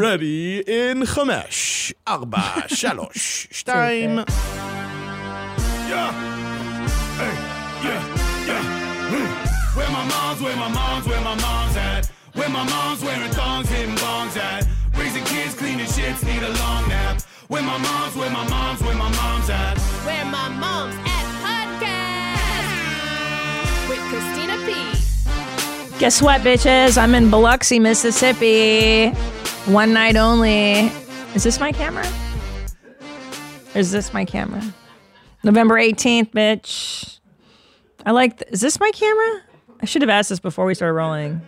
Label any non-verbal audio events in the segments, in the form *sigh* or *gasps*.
Ready in חמש, ארבע, שלוש, שתיים. Yeah. Hey, yeah, yeah. Hmm. Where my mom's, where my mom's, where my mom's at. Where my mom's wearing thongs, hitting bongs at. Raising kids, cleaning shits, need a long nap. Where my mom's, where my mom's, where my mom's at. Where my mom's at podcast with Christina P. Guess what, bitches? I'm in Biloxi, Mississippi. One night only. Is this my camera? Or is this my camera? November 18th, bitch. I like. Th- is this my camera? I should have asked this before we started rolling.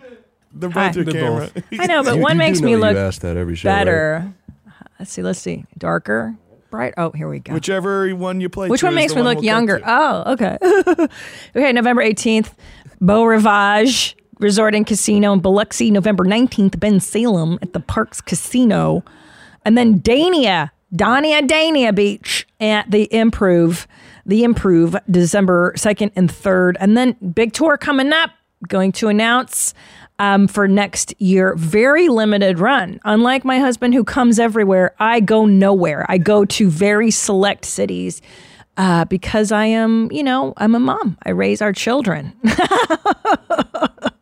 They're Hi. both camera. *laughs* I know, but You- one you do makes know me that look ask that every show. right? better. Uh, let's see. Let's see. Darker, bright. Oh, here we go. Whichever one you play. Which to one is makes the me one look we'll cut younger? to. Oh, okay. *laughs* okay, November 18th, Beau Rivage Resort and Casino in Biloxi. November 19th, Bensalem at the Parx Casino. And then Dania, Dania, Dania Beach at the Improv. The Improv, December 2nd and 3rd. And then big tour coming up. Going to announce um, for next year, very limited run. Unlike my husband who comes everywhere, I go nowhere. I go to very select cities uh, because I am, you know, I'm a mom. I raise our children. *laughs*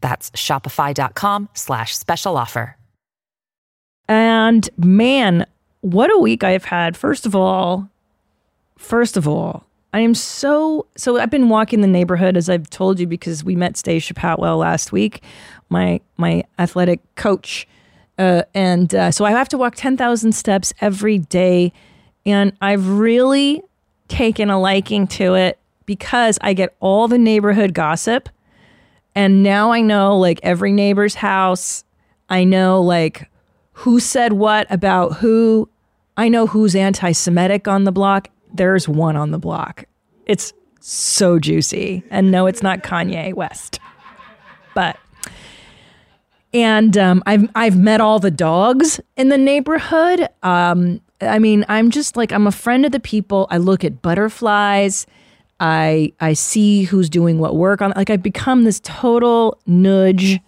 That's shopify.com slash special offer. And man, what a week I've had. First of all, first of all, I am so so I've been walking the neighborhood as I've told you because we met Stacia Patwell last week, my my athletic coach. Uh, and uh, so I have to walk 10,000 steps every day. And I've really taken a liking to it because I get all the neighborhood gossip. And now I know like every neighbor's house. I know like who said what about who. I know who's anti Semitic on the block. There's one on the block. It's so juicy. And no, it's not Kanye West. But and um, I've I've met all the dogs in the neighborhood. Um, I mean, I'm just like I'm a friend of the people. I look at butterflies. I I see who's doing what work on. Like I've become this total nudge,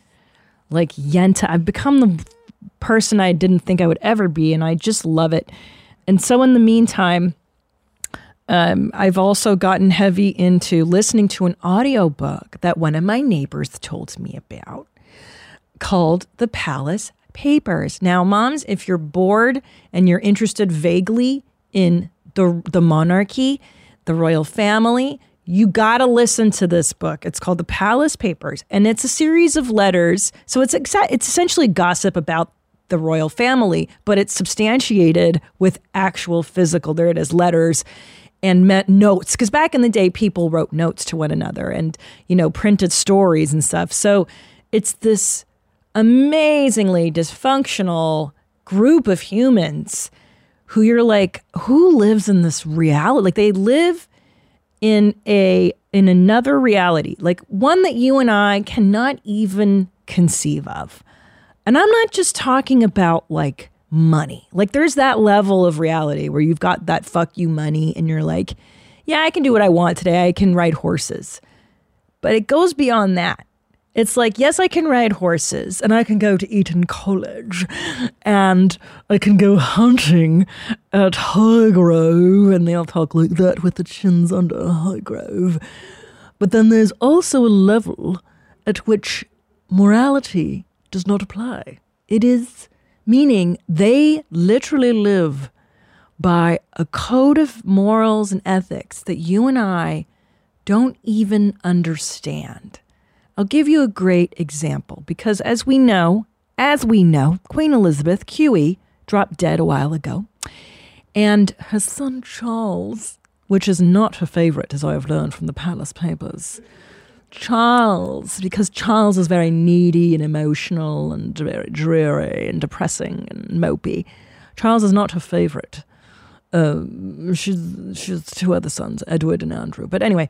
like yenta. I've become the person I didn't think I would ever be, and I just love it. And so, in the meantime, um, I've also gotten heavy into listening to an audiobook that one of my neighbors told me about called The Palace Papers. Now, moms, if you're bored and you're interested vaguely in the the monarchy, the royal family, you got to listen to this book. It's called The Palace Papers and it's a series of letters. So it's exa- it's essentially gossip about the royal family, but it's substantiated with actual physical there it is letters and notes because back in the day people wrote notes to one another and you know printed stories and stuff so it's this amazingly dysfunctional group of humans who you're like who lives in this reality like they live in a in another reality like one that you and I cannot even conceive of and I'm not just talking about like money. Like there's that level of reality where you've got that fuck you money and you're like, yeah, I can do what I want today. I can ride horses. But it goes beyond that. It's like, yes, I can ride horses and I can go to Eton College and I can go hunting at Highgrove and they'll talk like that with the chins under Highgrove. But then there's also a level at which morality does not apply. It is meaning they literally live by a code of morals and ethics that you and I don't even understand. I'll give you a great example because, as we know, as we know, Queen Elizabeth, QE, dropped dead a while ago. And her son Charles, which is not her favorite, as I have learned from the palace papers, Charles, because Charles is very needy and emotional and very dreary and depressing and mopey. Charles is not her favorite. Um, she's she's two other sons, Edward and Andrew. But anyway,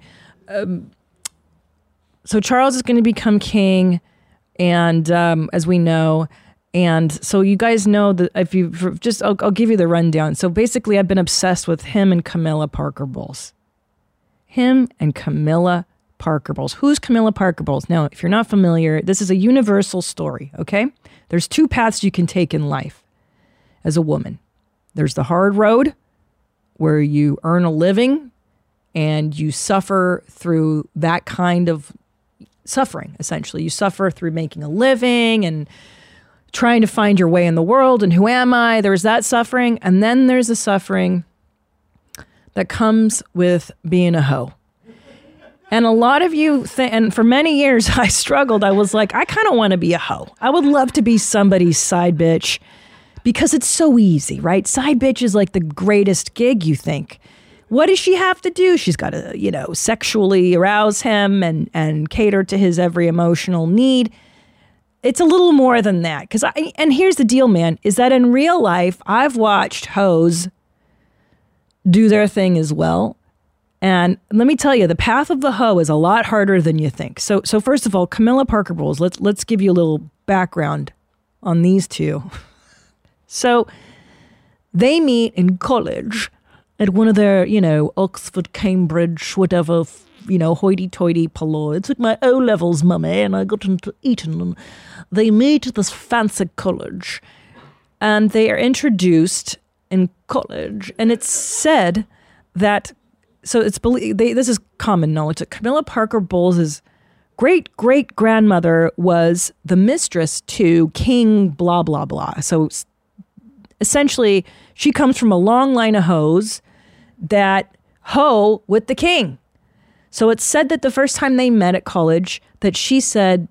um, so Charles is going to become king, and um, as we know, and so you guys know that if you just, I'll, I'll give you the rundown. So basically, I've been obsessed with him and Camilla Parker Bowles. Him and Camilla Parker Bowles. Who's Camilla Parker Bowles? Now, if you're not familiar, this is a universal story. Okay, there's two paths you can take in life as a woman. There's the hard road where you earn a living and you suffer through that kind of suffering essentially. You suffer through making a living and trying to find your way in the world and who am i? There's that suffering and then there's a suffering that comes with being a hoe. And a lot of you th- and for many years *laughs* i struggled. I was like i kind of want to be a hoe. I would love to be somebody's side bitch because it's so easy, right? Side bitch is like the greatest gig you think. What does she have to do? She's got to, you know, sexually arouse him and and cater to his every emotional need. It's a little more than that cuz I and here's the deal, man, is that in real life I've watched hoes do their thing as well. And let me tell you, the path of the hoe is a lot harder than you think. So so first of all, Camilla Parker Bowles, let's let's give you a little background on these two. *laughs* So they meet in college at one of their, you know, Oxford, Cambridge, whatever, you know, hoity toity paloy. I took my O levels, mummy, and I got into Eton. And they meet this fancy college and they are introduced in college. And it's said that, so it's believed, this is common knowledge that Camilla Parker Bowles' great great grandmother was the mistress to King blah blah blah. So essentially she comes from a long line of hoes that hoe with the king. So it's said that the first time they met at college that she said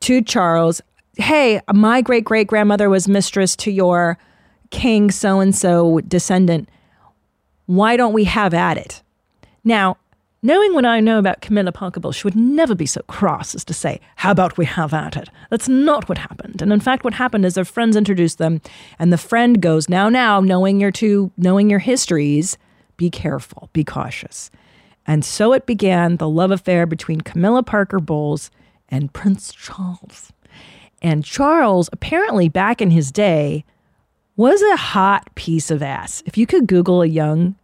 to Charles, "Hey, my great great grandmother was mistress to your king so and so descendant. Why don't we have at it?" Now, knowing what I know about Camilla Parker she would never be so cross as to say, How about we have at it? That's not what happened. And in fact, what happened is their friends introduced them, and the friend goes, Now, now, knowing your two, knowing your histories, be careful, be cautious. And so it began the love affair between Camilla Parker Bowles and Prince Charles. And Charles, apparently back in his day, was a hot piece of ass. If you could Google a young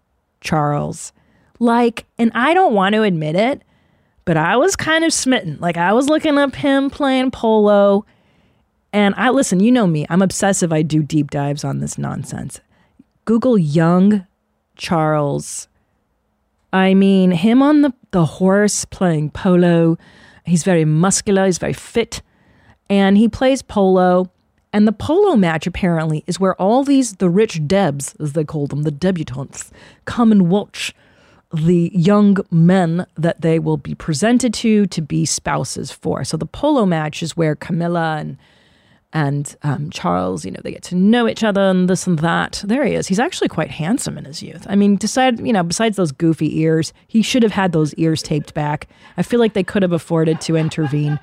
Charles, like, and I don't want to admit it, but I was kind of smitten. Like, I was looking up him playing polo. And I listen, you know me, I'm obsessive. I do deep dives on this nonsense. Google young Charles. I mean, him on the, the horse playing polo. He's very muscular, he's very fit, and he plays polo. And the polo match apparently is where all these, the rich debs, as they call them, the debutantes, come and watch the young men that they will be presented to to be spouses for. So the polo match is where Camilla and and um, Charles, you know, they get to know each other and this and that. There he is. He's actually quite handsome in his youth. I mean, decide, you know, besides those goofy ears, he should have had those ears taped back. I feel like they could have afforded to intervene.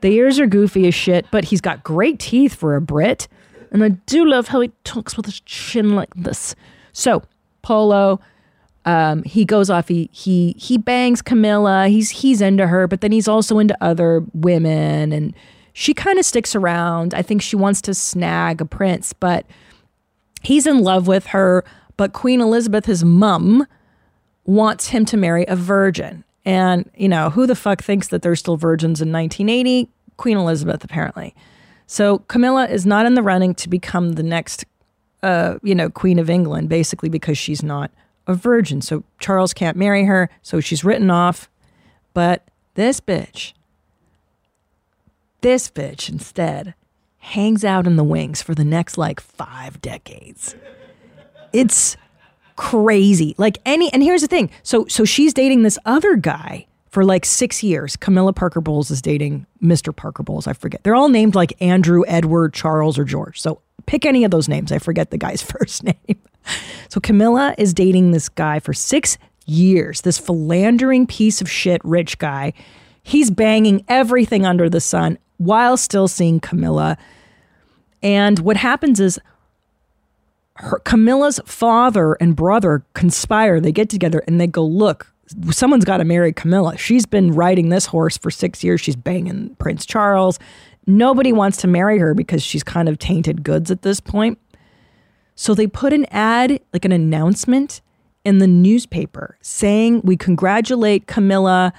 The ears are goofy as shit, but he's got great teeth for a Brit. And I do love how he talks with his chin like this. So, Polo, um, he goes off. He he he bangs Camilla. He's he's into her, but then he's also into other women, and she kind of sticks around. I think she wants to snag a prince, but he's in love with her. But Queen Elizabeth, his mum, wants him to marry a virgin. And you know who the fuck thinks that there's still virgins in 1980? Queen Elizabeth, apparently. So Camilla is not in the running to become the next, uh, you know, Queen of England, basically because she's not a virgin. So Charles can't marry her, so she's written off. But this bitch, this bitch instead hangs out in the wings for the next like five decades. It's crazy. Like any, and here's the thing. So, so she's dating this other guy for like six years. Camilla Parker Bowles is dating Mr. Parker Bowles. I forget. They're all named like Andrew, Edward, Charles, or George. So pick any of those names. I forget the guy's *laughs* first name. So Camilla is dating this guy for six years, this philandering piece of shit rich guy. He's banging everything under the sun while still seeing Camilla. And what happens is her Camilla's father and brother conspire. They get together and they go, look, someone's got to marry Camilla. She's been riding this horse for six years. She's banging Prince Charles. Nobody wants to marry her because she's kind of tainted goods at this point. So they put an ad, like an announcement in the newspaper saying, We congratulate Camilla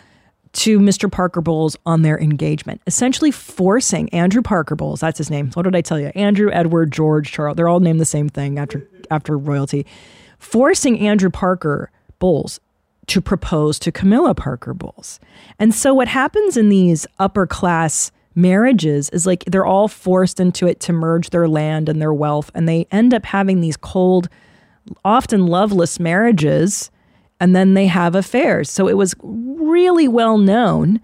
to Mr. Parker Bowles on their engagement, essentially forcing Andrew Parker Bowles, that's his name. What did I tell you? Andrew, Edward, George, Charles, they're all named the same thing after after royalty. Forcing Andrew Parker Bowles to propose to Camilla Parker Bowles. And so what happens in these upper class marriages is like they're all forced into it to merge their land and their wealth and they end up having these cold often loveless marriages and then they have affairs. So it was really well known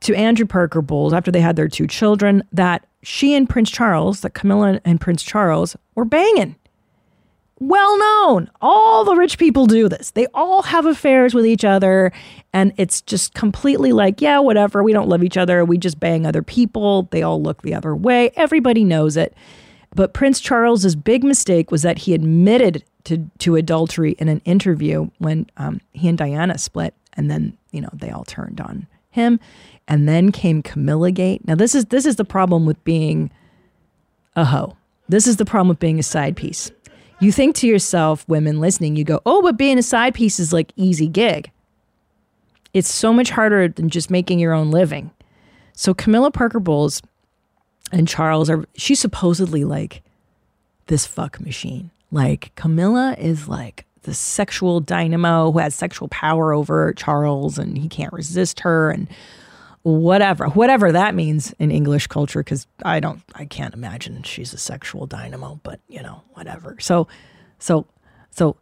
to Andrew Parker Bowles after they had their two children that she and Prince Charles, that Camilla and Prince Charles were banging. Well known. All the rich people do this. They all have affairs with each other. And it's just completely like, yeah, whatever. We don't love each other. We just bang other people. They all look the other way. Everybody knows it. But Prince Charles's big mistake was that he admitted to, to adultery in an interview when um, he and Diana split. And then, you know, they all turned on him. And then came Camilla Gate. Now, this is this is the problem with being a hoe. This is the problem with being a side piece. You think to yourself, women listening, you go, oh, but being a side piece is like easy gig. It's so much harder than just making your own living. So Camilla Parker Bowles and Charles are she's supposedly like this fuck machine. Like Camilla is like the sexual dynamo who has sexual power over Charles and he can't resist her and whatever whatever that means in english culture because i don't i can't imagine she's a sexual dynamo but you know whatever. So so so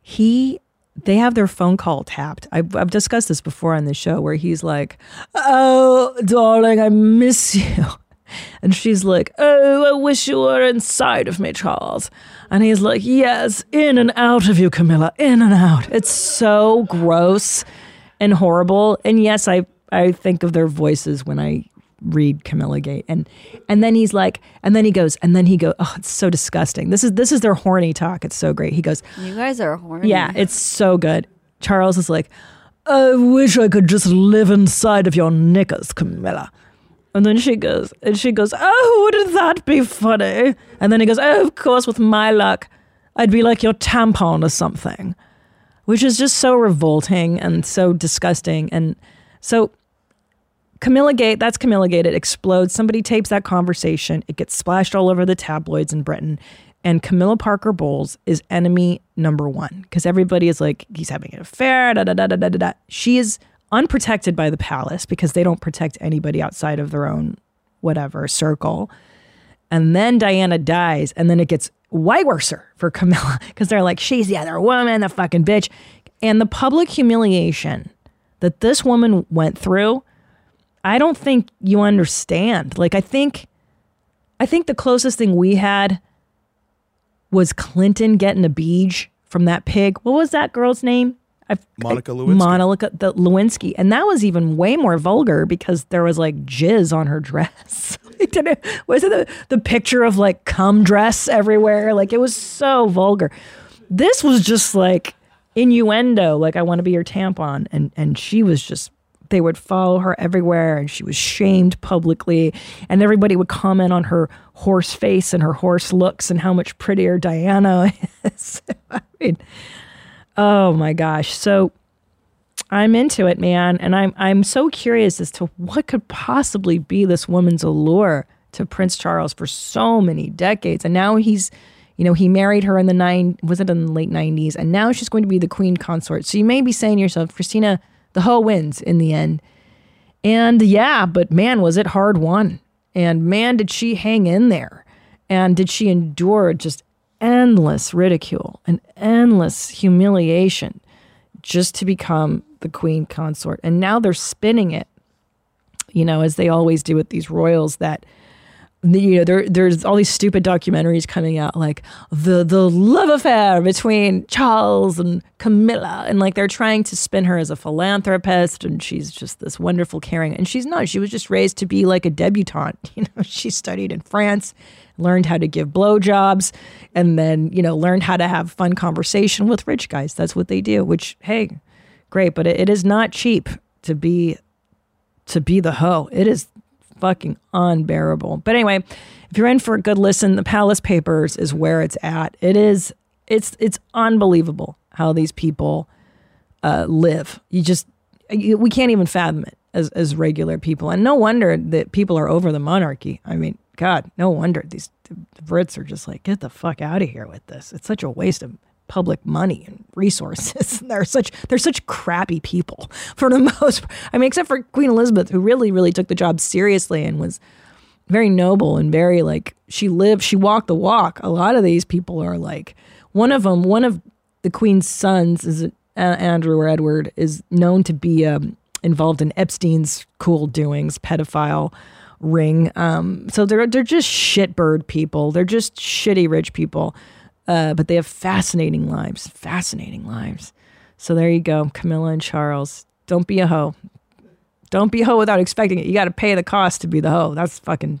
he they have their phone call tapped. I've, I've discussed this before on the show where he's like oh darling i miss you and she's like oh i wish you were inside of me charles and he's like yes in and out of you camilla in and out it's so gross and horrible and yes i I think of their voices when I read Camilla Gate. And and then he's like, and then he goes, and then he goes, oh, it's so disgusting. This is this is their horny talk. It's so great. He goes, You guys are horny. Yeah, it's so good. Charles is like, I wish I could just live inside of your knickers, Camilla. And then she goes, and she goes, Oh, wouldn't that be funny? And then he goes, Oh, of course, with my luck, I'd be like your tampon or something. Which is just so revolting and so disgusting. And so Camilla Gate, that's Camilla Gate. It explodes. Somebody tapes that conversation. It gets splashed all over the tabloids in Britain. And Camilla Parker Bowles is enemy number one because everybody is like, he's having an affair. Da, da, da, da, da, da. She is unprotected by the palace because they don't protect anybody outside of their own whatever circle. And then Diana dies, and then it gets way worser for Camilla *laughs* because they're like, she's the other woman, the fucking bitch. And the public humiliation that this woman went through I don't think you understand. Like I think I think the closest thing we had was Clinton getting a beach from that pig. What was that girl's name? I, Monica Lewinsky. Monica the Lewinsky, and that was even way more vulgar because there was like jizz on her dress. *laughs* It, was it the, the picture of like cum dress everywhere? Like it was so vulgar. This was just like innuendo, like I want to be your tampon, and and she was just they would follow her everywhere and she was shamed publicly and everybody would comment on her horse face and her horse looks and how much prettier Diana *laughs* is. *laughs* I mean, oh my gosh. So I'm into it, man, and I'm I'm so curious as to what could possibly be this woman's allure to Prince Charles for so many decades. And now he's you know, he married her in the nine was it in the late 90s and now she's going to be the queen consort. So you may be saying to yourself, Christina, the hoe wins in the end. And yeah, but man, was it hard won. And man, did she hang in there. And did she endure just endless ridicule and endless humiliation just to become the queen consort. And now they're spinning it, you know, as they always do with these royals that you know there there's all these stupid documentaries coming out like the the love affair between Charles and Camilla. And like they're trying to spin her as a philanthropist and she's just this wonderful caring and she's not. She was just raised to be like a debutante. *laughs* You know she studied in France learned how to give blowjobs and then you know learned how to have fun conversation with rich guys that's what they do which hey great but it, it is not cheap to be to be the hoe it is fucking unbearable. But anyway, if you're in for a good listen, the Palace Papers is where it's at. It is it's it's unbelievable how these people uh, live. You just you, we can't even fathom it as as regular people, and no wonder that people are over the monarchy. I mean, God, no wonder these the Brits are just like get the fuck out of here with this. It's such a waste of public money and resources. *laughs* they're such they're such crappy people *laughs* for the most. I mean, except for Queen Elizabeth, who really really took the job seriously and was very noble and very like she lived she walked the walk. A lot of these people are like one of them. One of the Queen's sons is Andrew or Edward is known to be um, involved in Epstein's cool doings, pedophile ring. Um, so they're they're just shitbird people. They're just shitty rich people. Uh, but they have fascinating lives, fascinating lives. So there you go, Camilla and Charles. Don't be a hoe. Don't be a hoe without expecting it. You got to pay the cost to be the hoe. That's fucking.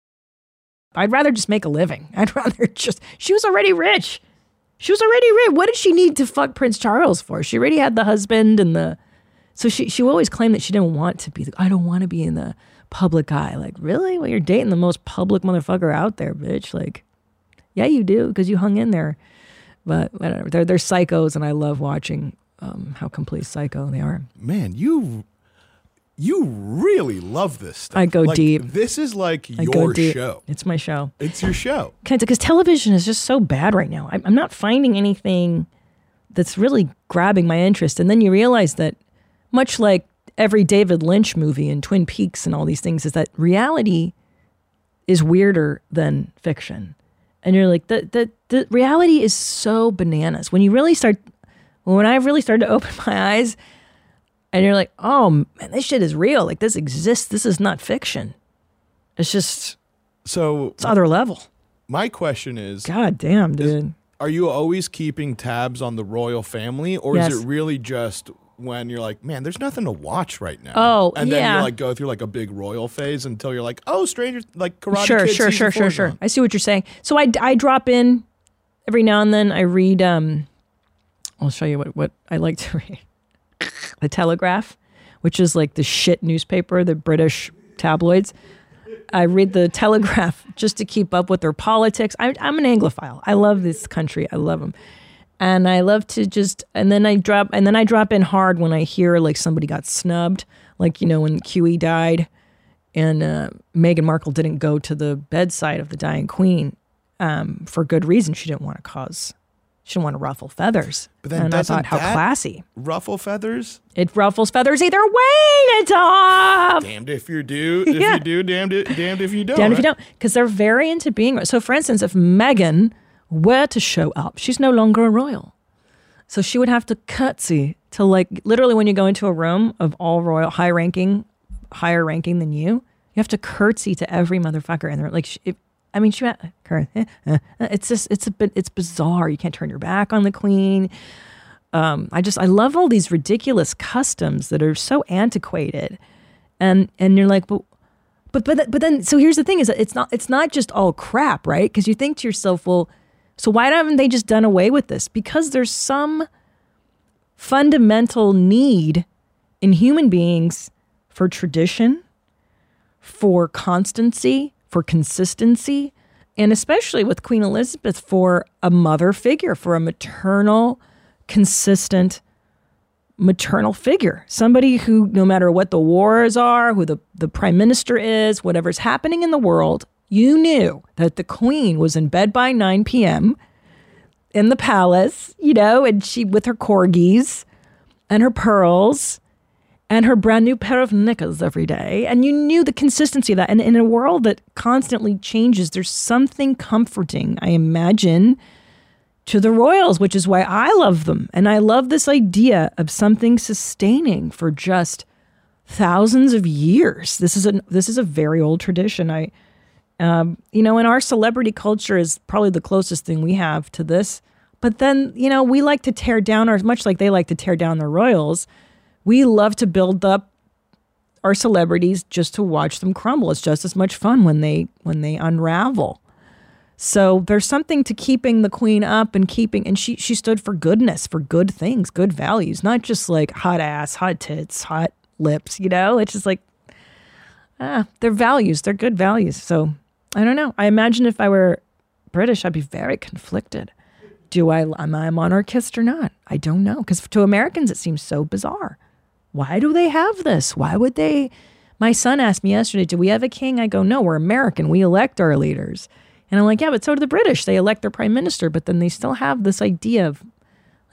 I'd rather just make a living. *laughs* I'd rather just. She was already rich. She was already rich. What did she need to fuck Prince Charles for? She already had the husband and the. So she she always claimed that she didn't want to be. I don't want to be in the public eye. Like really? Well, you're dating the most public motherfucker out there, bitch. Like, yeah, you do because you hung in there. But whatever. They're they're psychos, and I love watching um, how complete psycho they are. Man, you you really love this stuff. I go Like, deep. This is like I your deep. show. It's my show. It's your show. because television is just so bad right now. I'm, I'm not finding anything that's really grabbing my interest. And then you realize that, much like every David Lynch movie and Twin Peaks and all these things, is that reality is weirder than fiction. And you're like, the, the, the reality is so bananas. When you really start, when I really started to *laughs* open my eyes, and you're like, oh man, this shit is real. Like this exists. This is not fiction. It's just, So it's other level. my question is, God damn, dude. are you always keeping tabs on the royal family, or Yes. is it really just when you're like, man, there's nothing to watch right now? Oh, and then yeah. you like go through like a big royal phase until you're like, oh, Stranger, like Karate sure, Kid sure, season sure, sure, sure. I see what you're saying. So I, I drop in every now and then. I read. Um, I'll show you what what I like to *laughs* read. The Telegraph, which is like the shit newspaper, the British tabloids. I read the Telegraph *laughs* just to keep up with their politics. I, I'm an Anglophile. I love this country. I love them, and I love to just. And then I drop. And then I drop in hard when I hear like somebody got snubbed, like you know when QE died and uh, Meghan Markle didn't go to the bedside of the dying queen um, for good reason. She didn't want to cause, she didn't want to ruffle feathers. But then and I thought, how classy! Ruffle feathers. It ruffles feathers either way, Nadav. Damned if you do, *laughs* if Yeah. you do, damned, it, damned if you don't. Damned if you don't, because they're very into being. So, for instance, if Meghan were to show up, she's no longer a royal. So she would have to curtsy to like literally when you go into a room of all royal, high ranking, higher ranking than you, you have to curtsy to every motherfucker, in they're like, I mean, she, cur- eh, eh, eh. it's just it's a bit it's bizarre. You can't turn your back on the queen. Um, I just I love all these ridiculous customs that are so antiquated, and and you're like, but but but but then so here's the thing is it's not it's not just all crap, right? Because you think to yourself, well, so why haven't they just done away with this? Because there's some fundamental need in human beings for tradition, for constancy, for consistency, and especially with Queen Elizabeth for a mother figure, for a maternal, consistent maternal figure, somebody who, no matter what the wars are, who the, the prime minister is, whatever's happening in the world, you knew that the queen was in bed by 9 p.m. in the palace, you know, and she with her corgis and her pearls and her brand new pair of knickers every day. And you knew the consistency of that. And in a world that constantly changes, there's something comforting, I imagine, to the royals, which is why I love them. And I love this idea of something sustaining for just thousands of years. This is a this is a very old tradition. I um, you know, and our celebrity culture is probably the closest thing we have to this. But then, you know, we like to tear down our much like they like to tear down the royals. We love to build up our celebrities just to watch them crumble. It's just as much fun when they when they unravel. So there's something to keeping the queen up and keeping and she she stood for goodness, for good things, good values, not just like hot ass, hot tits, hot lips, you know? It's just like ah, they're values, they're good values. So I don't know. I imagine if I were British, I'd be very conflicted. Do I am I a monarchist or not? I don't know because to Americans it seems so bizarre. Why do they have this? Why would they? My son asked me yesterday, "Do we have a king?" I go, "No, we're American. We elect our leaders." And I'm like, "Yeah, but so do the British. They elect their prime minister, but then they still have this idea of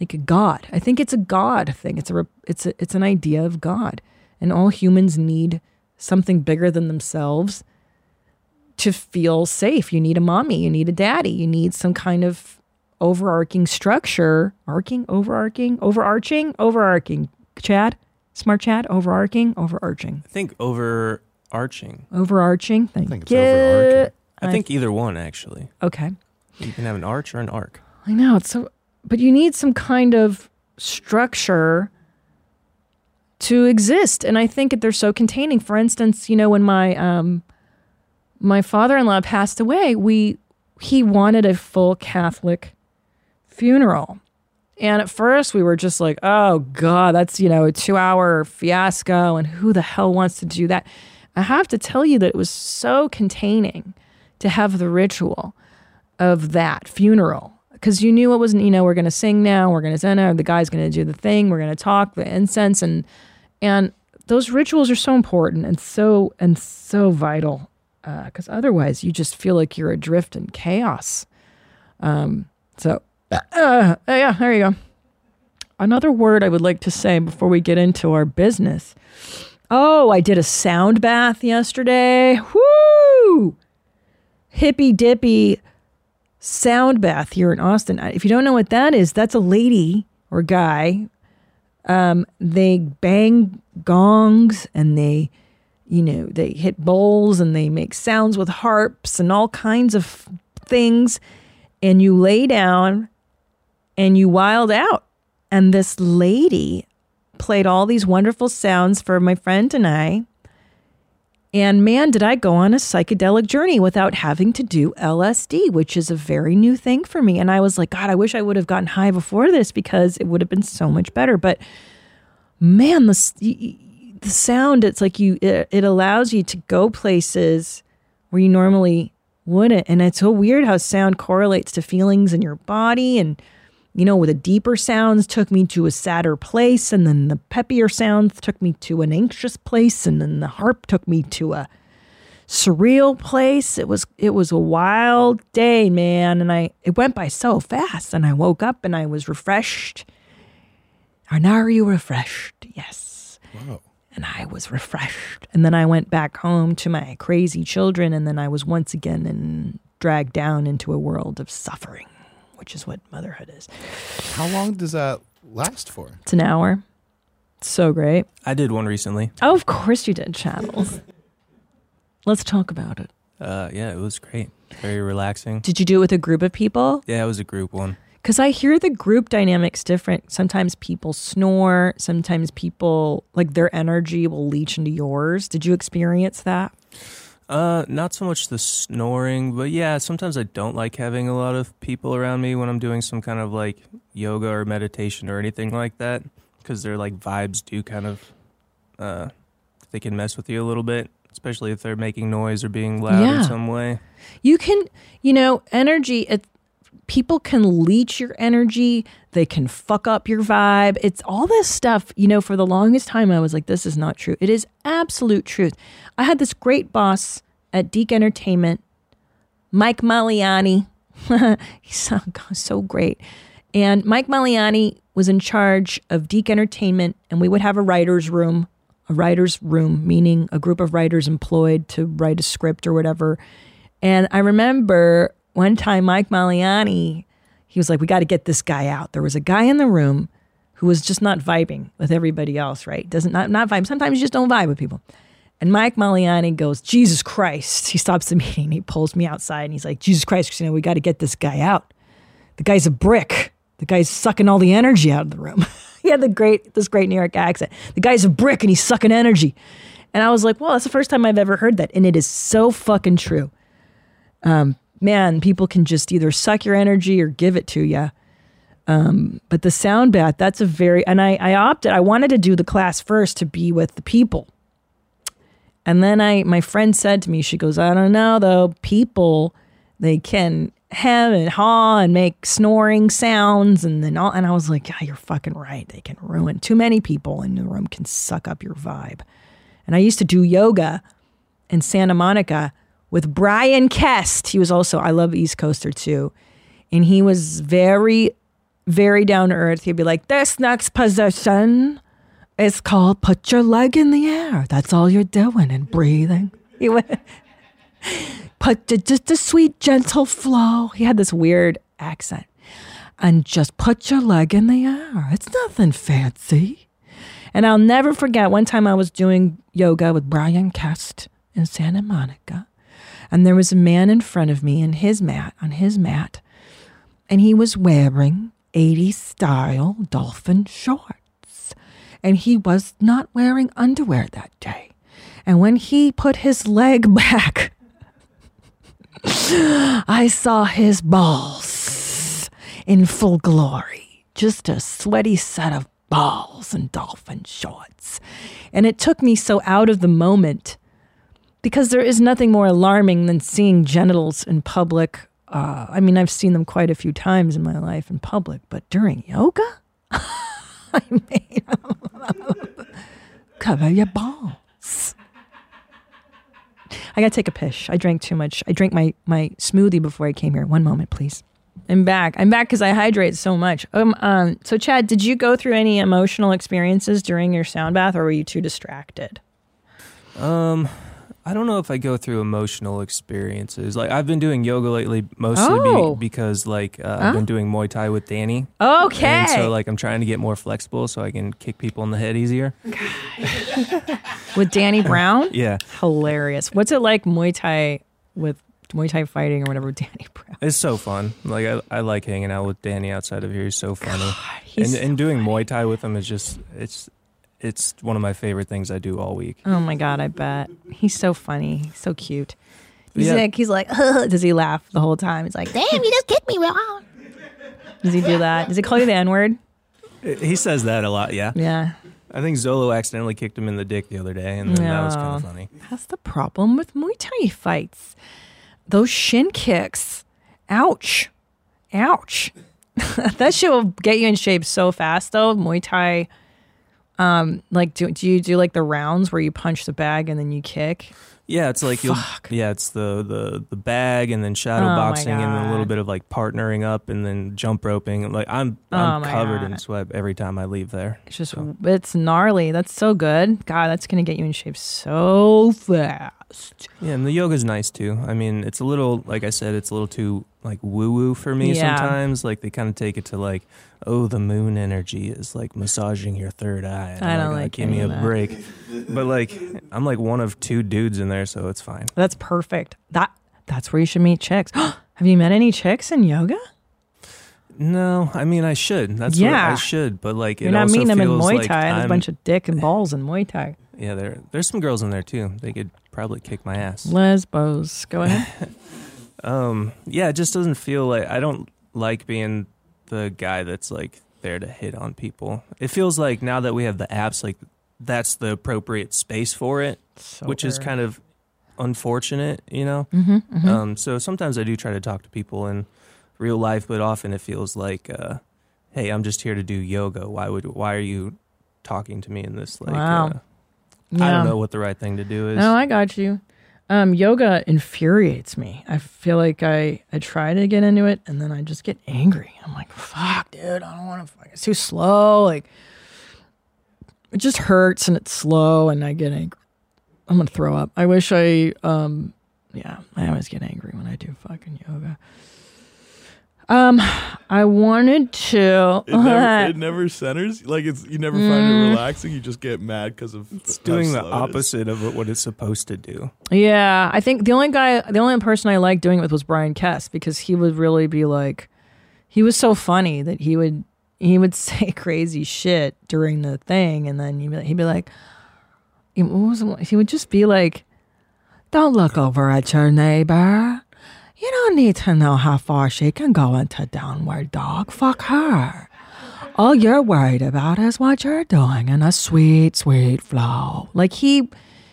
like a god. I think it's a god thing. It's a it's a, it's an idea of God, and all humans need something bigger than themselves to feel safe. You need a mommy, you need a daddy, you need some kind of overarching structure. Arcing, overarching, overarching, overarching. Chad, smart chat, overarching, overarching, I think overarching. overarching. Thank think it's you. overarching. I think either one actually. Okay. You can have an arch or an arc. I know it's so, but you need some kind of structure to exist, and I think that they're so containing. For instance, you know, when my um, my father-in-law passed away, we he wanted a full Catholic funeral, and at first we were just like, "Oh God, that's you know a two-hour fiasco, and who the hell wants to do that?" I have to tell you that it was so containing to have the ritual of that funeral because you knew it wasn't you know we're going to sing now we're going to sing the guy's going to do the thing we're going to talk the incense and and those rituals are so important and so and so vital because otherwise you just feel like you're adrift in chaos um so uh, yeah there you go another word i would like to say before we get into our business oh i did a sound bath yesterday whoo hippy dippy sound bath here in Austin. If you don't know what that is, that's a lady or guy. Um, they bang gongs and they, you know, they hit bowls and they make sounds with harps and all kinds of things. And you lay down and you wild out. And this lady played all these wonderful sounds for my friend and I. And man, did I go on a psychedelic journey without having to do LSD, which is a very new thing for me. And I was like, God, I wish I would have gotten high before this because it would have been so much better. But man, the the sound, it's like you, it, it allows you to go places where you normally wouldn't. And it's so weird how sound correlates to feelings in your body. And, you know, the deeper sounds took me to a sadder place. And then the peppier sounds took me to an anxious place. And then the harp took me to a surreal place. It was, it was a wild day, man. And I, it went by so fast. And I woke up and I was refreshed. And now are you refreshed? Yes. Wow. And I was refreshed. And then I went back home to my crazy children. And then I was once again in, dragged down into a world of suffering, which is what motherhood is. How long does that last for? It's an hour. So great. I did one recently. Oh, of course you did, Chattels. Let's talk about it. Uh, yeah, it was great. Very relaxing. Did you do it with a group of people? Yeah, it was a group one. Because I hear the group dynamics different. Sometimes people snore. Sometimes people, like their energy will leach into yours. Did you experience that? Uh, not so much the snoring, but yeah, sometimes I don't like having a lot of people around me when I'm doing some kind of like yoga or meditation or anything like that, because their like vibes do kind of, uh, they can mess with you a little bit, especially if they're making noise or being loud Yeah. in some way. You can, you know, energy. It, people can leech your energy, they can fuck up your vibe. It's all this stuff, you know, for the longest time I was like this is not true. It is absolute truth. I had this great boss at Deke Entertainment, Mike Maliani. *laughs* He's *laughs* so, great. And Mike Maliani was in charge of Deke Entertainment, and we would have a writer's room, a writer's room, meaning a group of writers employed to write a script or whatever. And I remember one time Mike Maliani, he was like, We got to get this guy out. There was a guy in the room who was just not vibing with everybody else, right? Doesn't not, not vibe. Sometimes you just don't vibe with people. And Mike Maliani goes, Jesus Christ. *laughs* He stops the meeting. He pulls me outside and he's like, Jesus Christ, Christina, we got to get this guy out. The guy's a brick. The guy's sucking all the energy out of the room. *laughs* he had the great, this great New York accent. The guy's a brick and he's sucking energy. And I was like, well, that's the first time I've ever heard that. And it is so fucking true. Um, man, people can just either suck your energy or give it to you. Um, but the sound bath, that's a very, and I, I opted, I wanted to do the class first to be with the people. And then I, my friend said to me, she goes, I don't know though, people, they can hem and haw and make snoring sounds and then all, and I was like, yeah, you're fucking right. They can ruin too many people in the room can suck up your vibe. And I used to do yoga in Santa Monica with Bryan Kest. He was also, I love East Coaster too. And he was very, very down to earth. He'd be like, this next position is called put your leg in the air. That's all you're doing and breathing. He went, *laughs* put just a sweet, gentle flow. He had this weird accent. And just put your leg in the air. It's nothing fancy. And I'll never forget one time I was doing yoga with Bryan Kest in Santa Monica and there was a man in front of me in his mat, on his mat, and he was wearing 80s style dolphin shorts. And he was not wearing underwear that day. And when he put his leg *laughs* back, I saw his balls in full glory. Just a sweaty set of balls and dolphin shorts. And it took me so out of the moment because there is nothing more alarming than seeing genitals in public. Uh, I mean, I've seen them quite a few times in my life in public, but during yoga, *laughs* I mean, *laughs* cover your balls. I gotta take a piss. I drank too much. I drank my my smoothie before I came here. One moment, please. I'm back. I'm back because I hydrate so much. Um, um, so Chad, did you go through any emotional experiences during your sound bath, or were you too distracted? Um, I don't know if I go through emotional experiences. Like I've been doing yoga lately, mostly Oh. be, because like uh, I've been doing Muay Thai with Danny. Okay. And so like I'm trying to get more flexible so I can kick people in the head easier. *laughs* With Danny Brown? *laughs* Yeah, Hilarious. What's it like Muay Thai with Muay Thai fighting or whatever with *laughs* Danny Brown? it's so fun. Like I, I like hanging out with Danny outside of here. He's so funny. he's and, and doing Muay Thai with him is just it's it's one of my favorite things I do all week. Oh my god, I bet. He's so funny. He's so cute. He's Yeah. like he's like does he laugh the whole time? He's like, damn, you just kicked me wrong. Does he do that? Does he call you the N word? He says that a lot. Yeah, Yeah. I think Zolo accidentally kicked him in the dick the other day, and then that was kind of funny. That's the problem with Muay Thai fights. Those shin kicks. Ouch. Ouch. *laughs* that shit will get you in shape so fast though. Muay Thai. Um, like do, do you do like the rounds where you punch the bag and then you kick? Yeah, it's like you'll. Yeah, it's the the the bag and then shadow Oh boxing and then a little bit of like partnering up and then jump roping. Like I'm Oh I'm my covered in sweat every time I leave there. It's just it's gnarly. That's so good. God, that's gonna get you in shape so fast. Yeah, and the yoga's nice too. I mean, it's a little like I said, it's a little too like woo woo for me Yeah. sometimes. Like they kind of take it to like, oh, the moon energy is like massaging your third eye. And I I'm don't like give me any a of that. break. But like, I'm like one of two dudes in there, so it's fine. That's perfect. That that's where you should meet chicks. *gasps* Have you met any chicks in yoga? No, I mean I should. That's what Yeah. I should. But like, You're it not also meeting them in feels Muay like Thai. There's a I'm- bunch of dick and balls in Muay Thai. Yeah, there there's some girls in there too. They could probably kick my ass. Lesbos. Go ahead. *laughs* *laughs* Um, yeah, it just doesn't feel like I don't like being the guy that's like there to hit on people. It feels like now that we have the apps, like that's the appropriate space for it, which is kind of unfortunate, you know. Mm-hmm, Um, so sometimes I do try to talk to people in real life, but often it feels like, uh, hey, I'm just here to do yoga. Why would why are you talking to me in this like? Wow. Uh, I don't know what the right thing to do is. No, I got you. Um, yoga infuriates me. I feel like I, I try to get into it and then I just get angry. I'm like, fuck, dude, I don't want to. It's too slow. Like, it just hurts and it's slow and I get angry. I'm gonna throw up. I wish I, um, yeah, I always get angry when I do fucking yoga. Um, I wanted to. It never, *laughs* it never centers. Like it's you never find Mm. it relaxing. You just get mad because of It's doing the opposite of what it's supposed to do. Yeah, I think the only guy, the only person I liked doing it with was Bryan Kest because he would really be like, he was so funny that he would he would *laughs* say crazy shit during the thing, and then he'd be, he'd be like, what was he would just be like, "Don't look over at your neighbor. You don't need to know how far she can go into downward dog. Fuck her." All you're worried about is what you're doing in a sweet, sweet flow. Like he,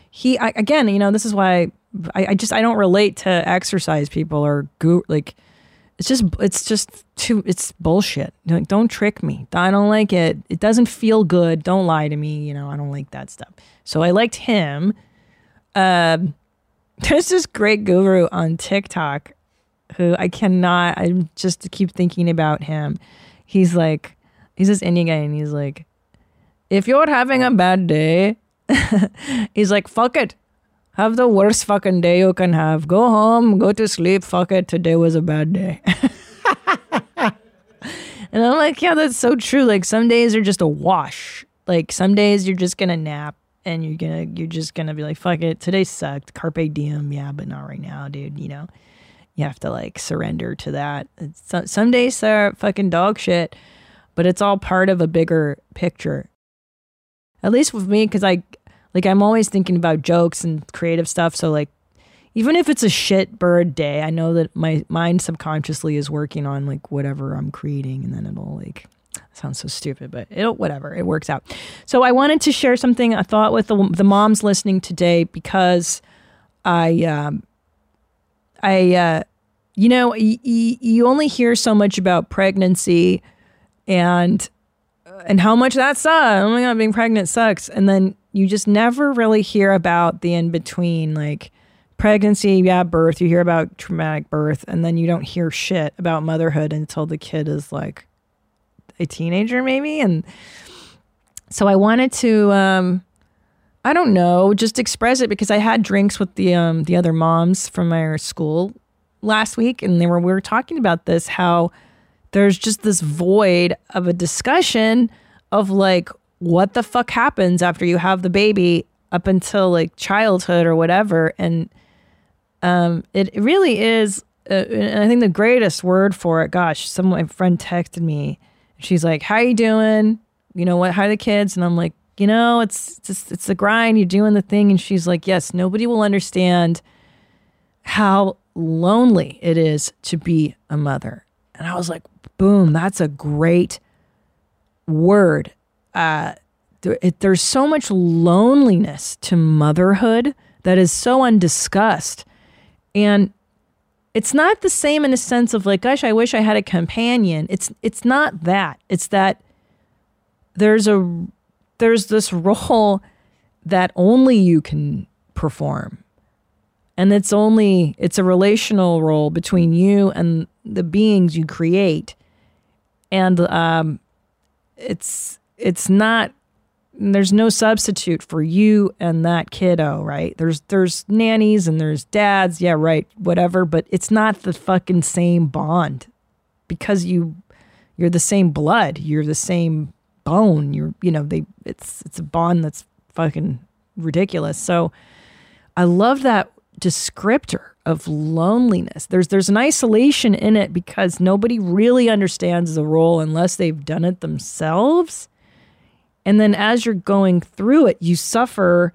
he I, again, you know, this is why I, I just I don't relate to exercise people or go like it's just it's just too it's bullshit. Like, don't trick me. I don't like it. It doesn't feel good. Don't lie to me. You know, I don't like that stuff. So I liked him. Um, *laughs* there's this great guru on TikTok who I cannot. I just keep thinking about him. He's like, he's this Indian guy, and he's like, if you're having a bad day, *laughs* he's like, fuck it. Have the worst fucking day you can have. Go home, go to sleep. Fuck it. Today was a bad day. *laughs* and I'm like, yeah, that's so true. Like some days are just a wash. Like some days you're just gonna nap and you're gonna you're just gonna be like, fuck it. Today sucked. Carpe diem. Yeah, but not right now, dude. You know, you have to like surrender to that. It's, some days they're fucking dog shit, but it's all part of a bigger picture. At least with me, because I like I'm always thinking about jokes and creative stuff. So like even if it's a shit bird day, I know that my mind subconsciously is working on like whatever I'm creating and then it'll like sounds so stupid, but it'll whatever, it works out. So I wanted to share something I thought with the the moms listening today because I um I uh you know, y- y- you only hear so much about pregnancy and and how much that sucks. Oh my god, being pregnant sucks. And then you just never really hear about the in between, like pregnancy, yeah, birth. You hear about traumatic birth, and then you don't hear shit about motherhood until the kid is like a teenager, maybe. And so I wanted to, um, I don't know, just express it because I had drinks with the um, the other moms from our school last week, and they were we were talking about this how there's just this void of a discussion of like what the fuck happens after you have the baby up until like childhood or whatever and um it really is uh, i think the greatest word for it gosh some my friend texted me. She's like how you doing? You know what? How are the kids. And i'm like you know it's just it's the grind you're doing the thing and she's like yes nobody will understand how lonely it is to be a mother. And I was like, boom, that's a great word. Uh, there, it, there's so much loneliness to motherhood that is so undiscussed. And it's not the same in a sense of like, gosh, I wish I had a companion. It's it's not that. It's that there's a there's this role that only you can perform. And it's only it's a relational role between you and the beings you create. And um it's it's not there's no substitute for you and that kiddo right? There's there's nannies and there's dads. Yeah right whatever. But it's not the fucking same bond because you you're the same blood. You're the same bone you're you know they it's it's a bond that's fucking ridiculous so I love that descriptor of loneliness. There's there's an isolation in it because nobody really understands the role unless they've done it themselves. And then as you're going through it, you suffer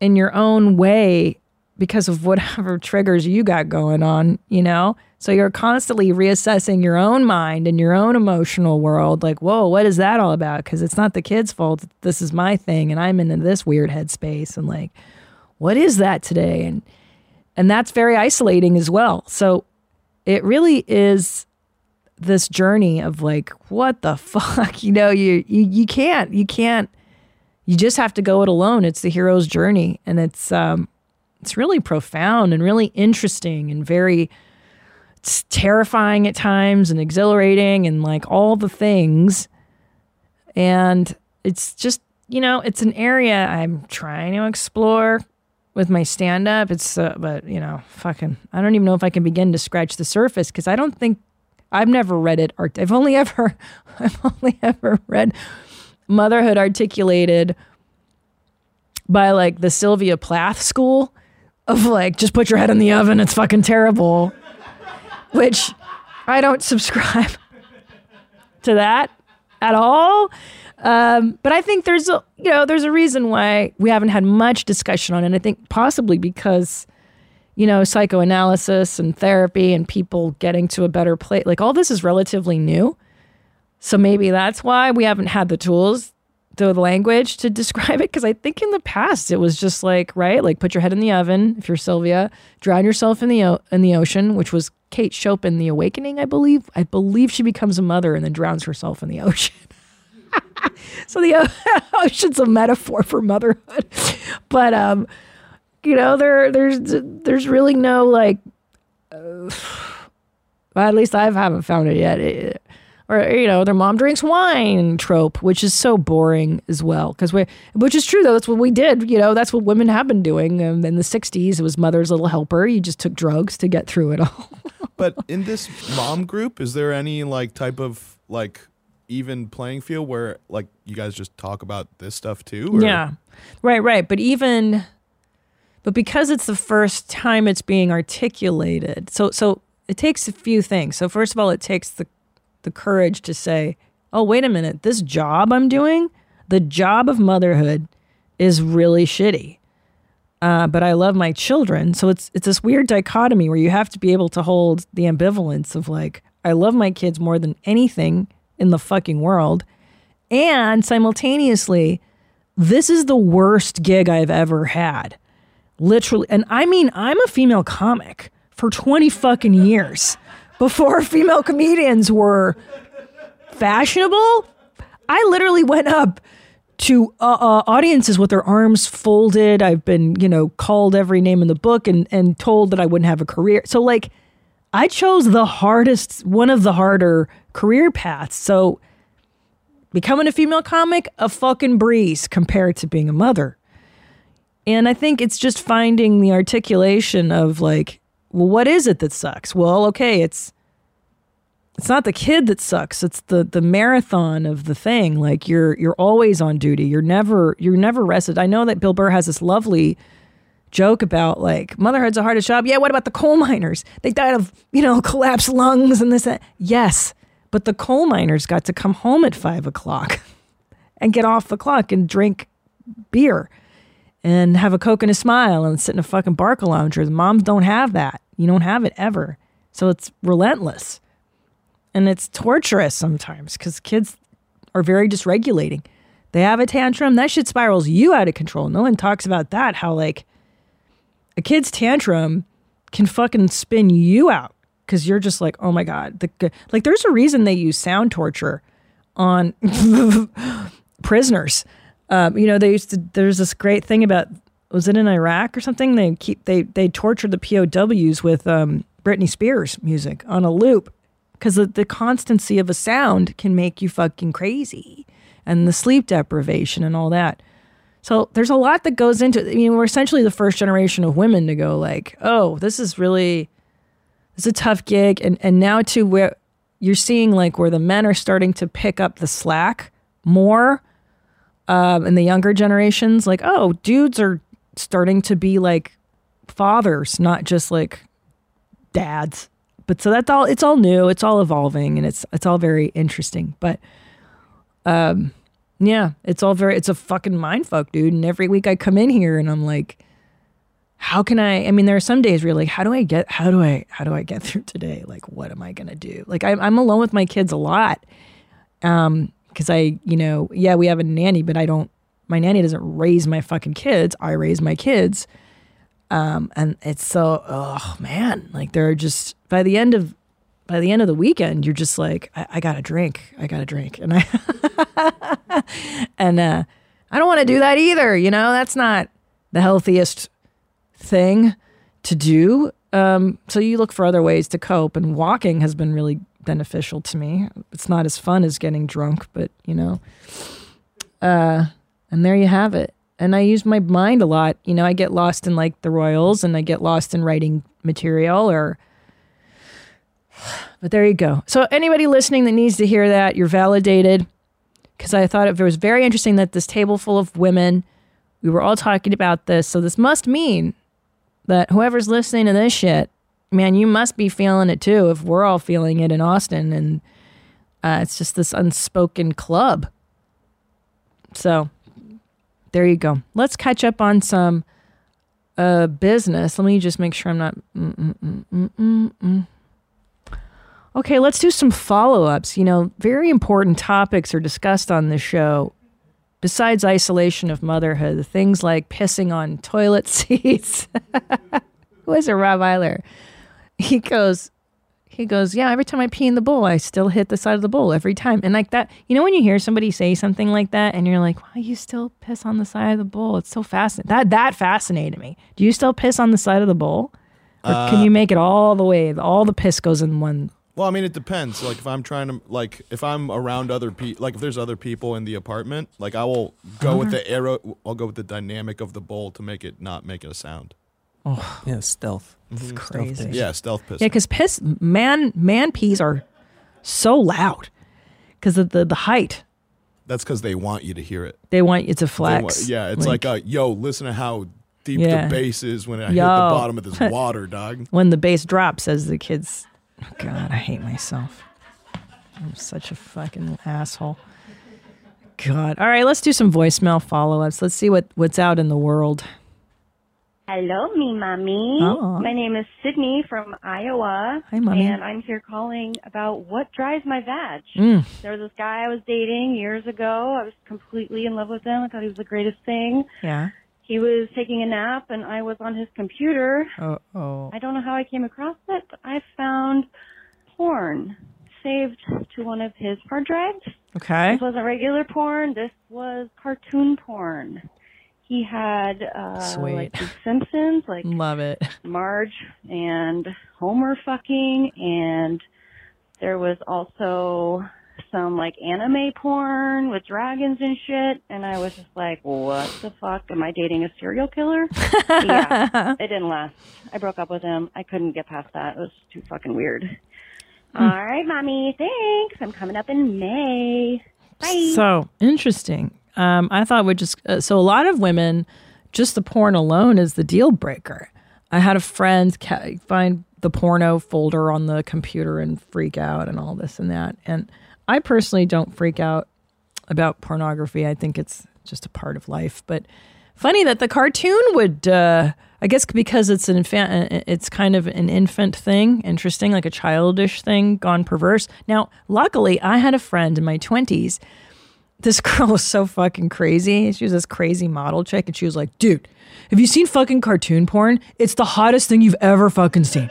in your own way because of whatever *laughs* triggers you got going on, you know? So you're constantly reassessing your own mind and your own emotional world like, "Whoa, what is that all about?" because it's not the kid's fault. This is my thing and I'm in this weird headspace and like what is that today and and that's very isolating as well so it really is this journey of like, what the *laughs* fuck? You know, you you you can't, you can't, you just have to go it alone. It's the hero's journey. And it's um it's really profound and really interesting and very terrifying at times and exhilarating and like all the things. And it's just, you know, it's an area I'm trying to explore with my stand up. It's, uh, but, you know, fucking, I don't even know if I can begin to scratch the surface because I don't think, I've never read it. Art, I've only *laughs* ever, I've only ever read motherhood articulated by like the Sylvia Plath school of like, just put your head in the oven. It's fucking terrible, which I don't subscribe to that at all. Um, but I think there's a you know there's a reason why we haven't had much discussion on it. I think possibly because you know psychoanalysis and therapy and people getting to a better place like all this is relatively new. So maybe that's why we haven't had the tools, the language to *laughs* describe it. Because I think in the past it was just like right, like put your head in the oven if you're Sylvia, drown yourself in the in the ocean, which was Kate Chopin, The Awakening, I believe. I believe she becomes a mother and then drowns herself in the ocean. *laughs* so the *laughs* ocean's a metaphor for motherhood, but um, you know there there's there's really no like, uh, *sighs* well, at least I haven't found it yet. It- or you know, their mom drinks wine trope, which is so boring as well. Because we, which is true though, that's what we did. You know, that's what women have been doing um, in the '60s. It was mother's little helper. You just took drugs to get through it all. *laughs* But in this mom group, is there any like type of like even playing field where like you guys just talk about this stuff too? or- Yeah. Right, right. But even but because it's the first time it's being articulated. So so it takes a few things. So first of all, it takes the the courage to say, "Oh, wait a minute. This job I'm doing, the job of motherhood is really shitty." Uh, but I love my children, so it's it's this weird dichotomy where you have to be able to hold the ambivalence of like, I love my kids more than anything in the fucking world, and simultaneously, this is the worst gig I've ever had. Literally. And I mean, I'm a female comic for 20 fucking years before *laughs* female comedians were fashionable. I literally went up to uh, uh, audiences with their arms folded. I've been, you know, called every name in the book and, and told that I wouldn't have a career. So, like, I chose the hardest, one of the harder career paths. So, becoming a female comic, a fucking breeze compared to being a mother. And I think it's just finding the articulation of like, well, what is it that sucks? Well, okay, it's it's not the kid that sucks. It's the the marathon of the thing. Like you're you're always on duty. You're never you're never rested. I know that Bill Burr has this lovely joke about like motherhood's the hardest job. Yeah, what about the coal miners? They died of, you know, *laughs* collapsed lungs and this that. Yes. But the coal miners got to come home at five o'clock *laughs* and get off the clock and drink beer and have a Coke and a smile and sit in a fucking Barcalounger. The moms don't have that. You don't have it ever. So it's relentless. And it's torturous sometimes because kids are very dysregulating. They have a tantrum, that shit spirals you out of control. No one talks about that. How, like, a kid's tantrum can fucking spin you out because you're just like, oh my God. The, like, there's a reason they use sound torture on *laughs* prisoners. Um, you know, they used to. There's this great thing about was it in Iraq or something? They keep they they tortured the POWs with um, Britney Spears music on a loop because the, the constancy of a sound can make you fucking crazy, and the sleep deprivation and all that. So there's a lot that goes into. it. I mean, we're essentially the first generation of women to go like, oh, this is really it's a tough gig, and and now too where you're seeing like where the men are starting to pick up the slack more um, in the younger generations, like, oh, dudes are starting to be like fathers, not just like dads. But so that's all. It's all new. It's all evolving, and it's it's all very interesting. But um, yeah, it's all very. It's a fucking mind fuck, dude. And every week I come in here and I'm like, how can I? I mean, there are some days where you're like, how do I get? How do I? How do I get through today? Like, what am I gonna do? Like, I'm I'm alone with my kids a lot. Um, because I, you know, yeah, we have a nanny, but I don't. My nanny doesn't raise my fucking kids. I raise my kids. Um, and it's so oh man, like they're just by the end of by the end of the weekend, you're just like, I, I got to drink, I got to drink, and I *laughs* and uh, I don't want to do that either. You know, that's not the healthiest thing to do. Um, so you look for other ways to cope, and walking has been really beneficial to me. It's not as fun as getting drunk, but you know, uh, and there you have it. And I use my mind a lot. You know, I get lost in like the Royals, and I get lost in writing material or. *sighs* But there you go. So anybody listening that needs to hear that, you're validated. Because I thought it was very interesting that this table full of women, we were all talking about this. So this must mean that whoever's listening to this shit, man, you must be feeling it too. If we're all feeling it in Austin, and uh, it's just this unspoken club. So there you go. Let's catch up on some uh, business. Let me just make sure I'm not. mm, mm, mm. Okay, let's do some follow ups. You know, very important topics are discussed on this show. Besides isolation of motherhood, things like pissing on toilet *laughs* seats. *laughs* Who is it, Rob Eiler? He goes, he goes, yeah. Every time I pee in the bowl, I still hit the side of the bowl every time. And like that, you know, when you hear somebody say something like that, and you're like, why you still piss on the side of the bowl? It's so fascinating. That that fascinated me. Do you still piss on the side of the bowl, or uh, can you make it all the way? All the piss goes in one. Well, I mean, it depends. Like, if I'm trying to, like, if I'm around other people, like, if there's other people in the apartment, like, I will go with the uh-huh. arrow. I'll go with the dynamic of the bowl to make it not make it a sound. Oh, yeah, stealth. It's crazy. piss. Yeah, stealth piss. Yeah, because piss man man pees are so loud because of the the height. That's because they want you to hear it. They want you to They flex. want- yeah, it's like, uh, yo, listen to how deep Yeah. the bass is when I hit the bottom of this *laughs* water, dog. when the bass drops, as the kids. Oh God, I hate myself. I'm such a fucking asshole. God. All right, let's do some voicemail follow ups. Let's see what, what's out in the world. Hello, me mommy. Oh. My name is Sydney from Iowa. Hi, Mommy. And I'm here calling about what drives my vag. Mm. There was this guy I was dating years ago. I was completely in love with him. I thought he was the greatest thing. Yeah. He was taking a nap and I was on his computer. Oh, oh. I don't know how I came across it, but I found porn saved to one of his hard drives. Okay. This wasn't regular porn. This was cartoon porn. He had uh, Sweet. like The Simpsons, like Love it. Marge and Homer fucking, and there was also some like anime porn with dragons and shit. And I was just like, what the fuck? Am I dating a serial killer? *laughs* yeah, it didn't last. I broke up with him. I couldn't get past that. It was too fucking weird. Hmm. All right, mommy. Thanks. I'm coming up in May. Bye. So interesting. Um, I thought would just uh, so a lot of women, just the porn alone is the deal breaker. I had a friend ca- find the porno folder on the computer and freak out and all this and that. And I personally don't freak out about pornography. I think it's just a part of life. But funny that the cartoon would. Uh, I guess because it's an infant, it's kind of an infant thing. Interesting, like a childish thing gone perverse. Now, luckily, I had a friend in my twenties this *laughs* girl was so fucking crazy. She was this crazy model chick, and she was like, dude, have you seen fucking cartoon porn? It's the hottest thing you've ever fucking seen.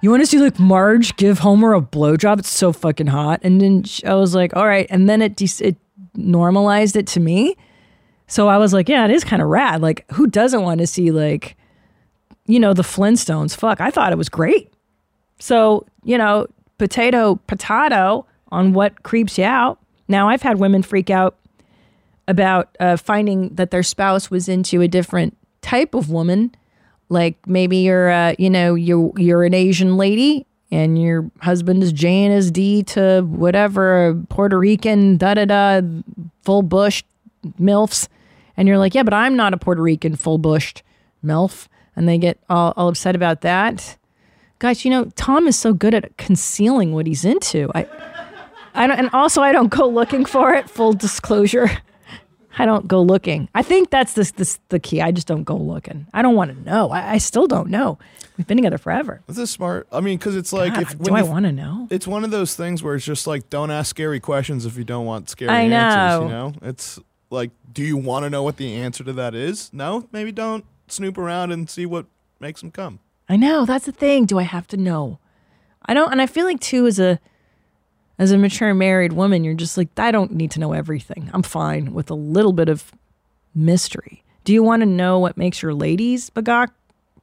You want to see like Marge give Homer a blowjob? It's so fucking hot. And then I was like, all right. And then it de- it normalized it to me. So I was like, yeah, it is kind of rad. Like, who doesn't want to see like, you know, the Flintstones? Fuck, I thought it was great. So you know, potato, potato on what creeps you out. Now I've had women freak out about uh, finding that their spouse was into a different type of woman. Like maybe you're, uh, you know, you're you're an Asian lady and your husband is J and his D to whatever Puerto Rican da da da full bushed milfs, and you're like, yeah, but I'm not a Puerto Rican full bushed milf, and they get all, all upset about that. Guys, you know, Tom is so good at concealing what he's into. I, I don't, and also I don't go looking for it. Full disclosure, I don't go looking. I think that's this, this the key. I just don't go looking. I don't want to know. I, I still don't know. We've been together forever. This is smart. I mean, because it's like, God, if do I want to know? It's one of those things where it's just like, don't ask scary questions if you don't want scary I answers. You know, it's like, do you want to know what the answer to that is? No, maybe don't. snoop around and see what makes them come. I know that's the thing. Do I have to know? I don't, and I feel like too is a as a mature married woman, you're just like I don't need to know everything. I'm fine with a little bit of mystery. Do you want to know what makes your ladies bagak?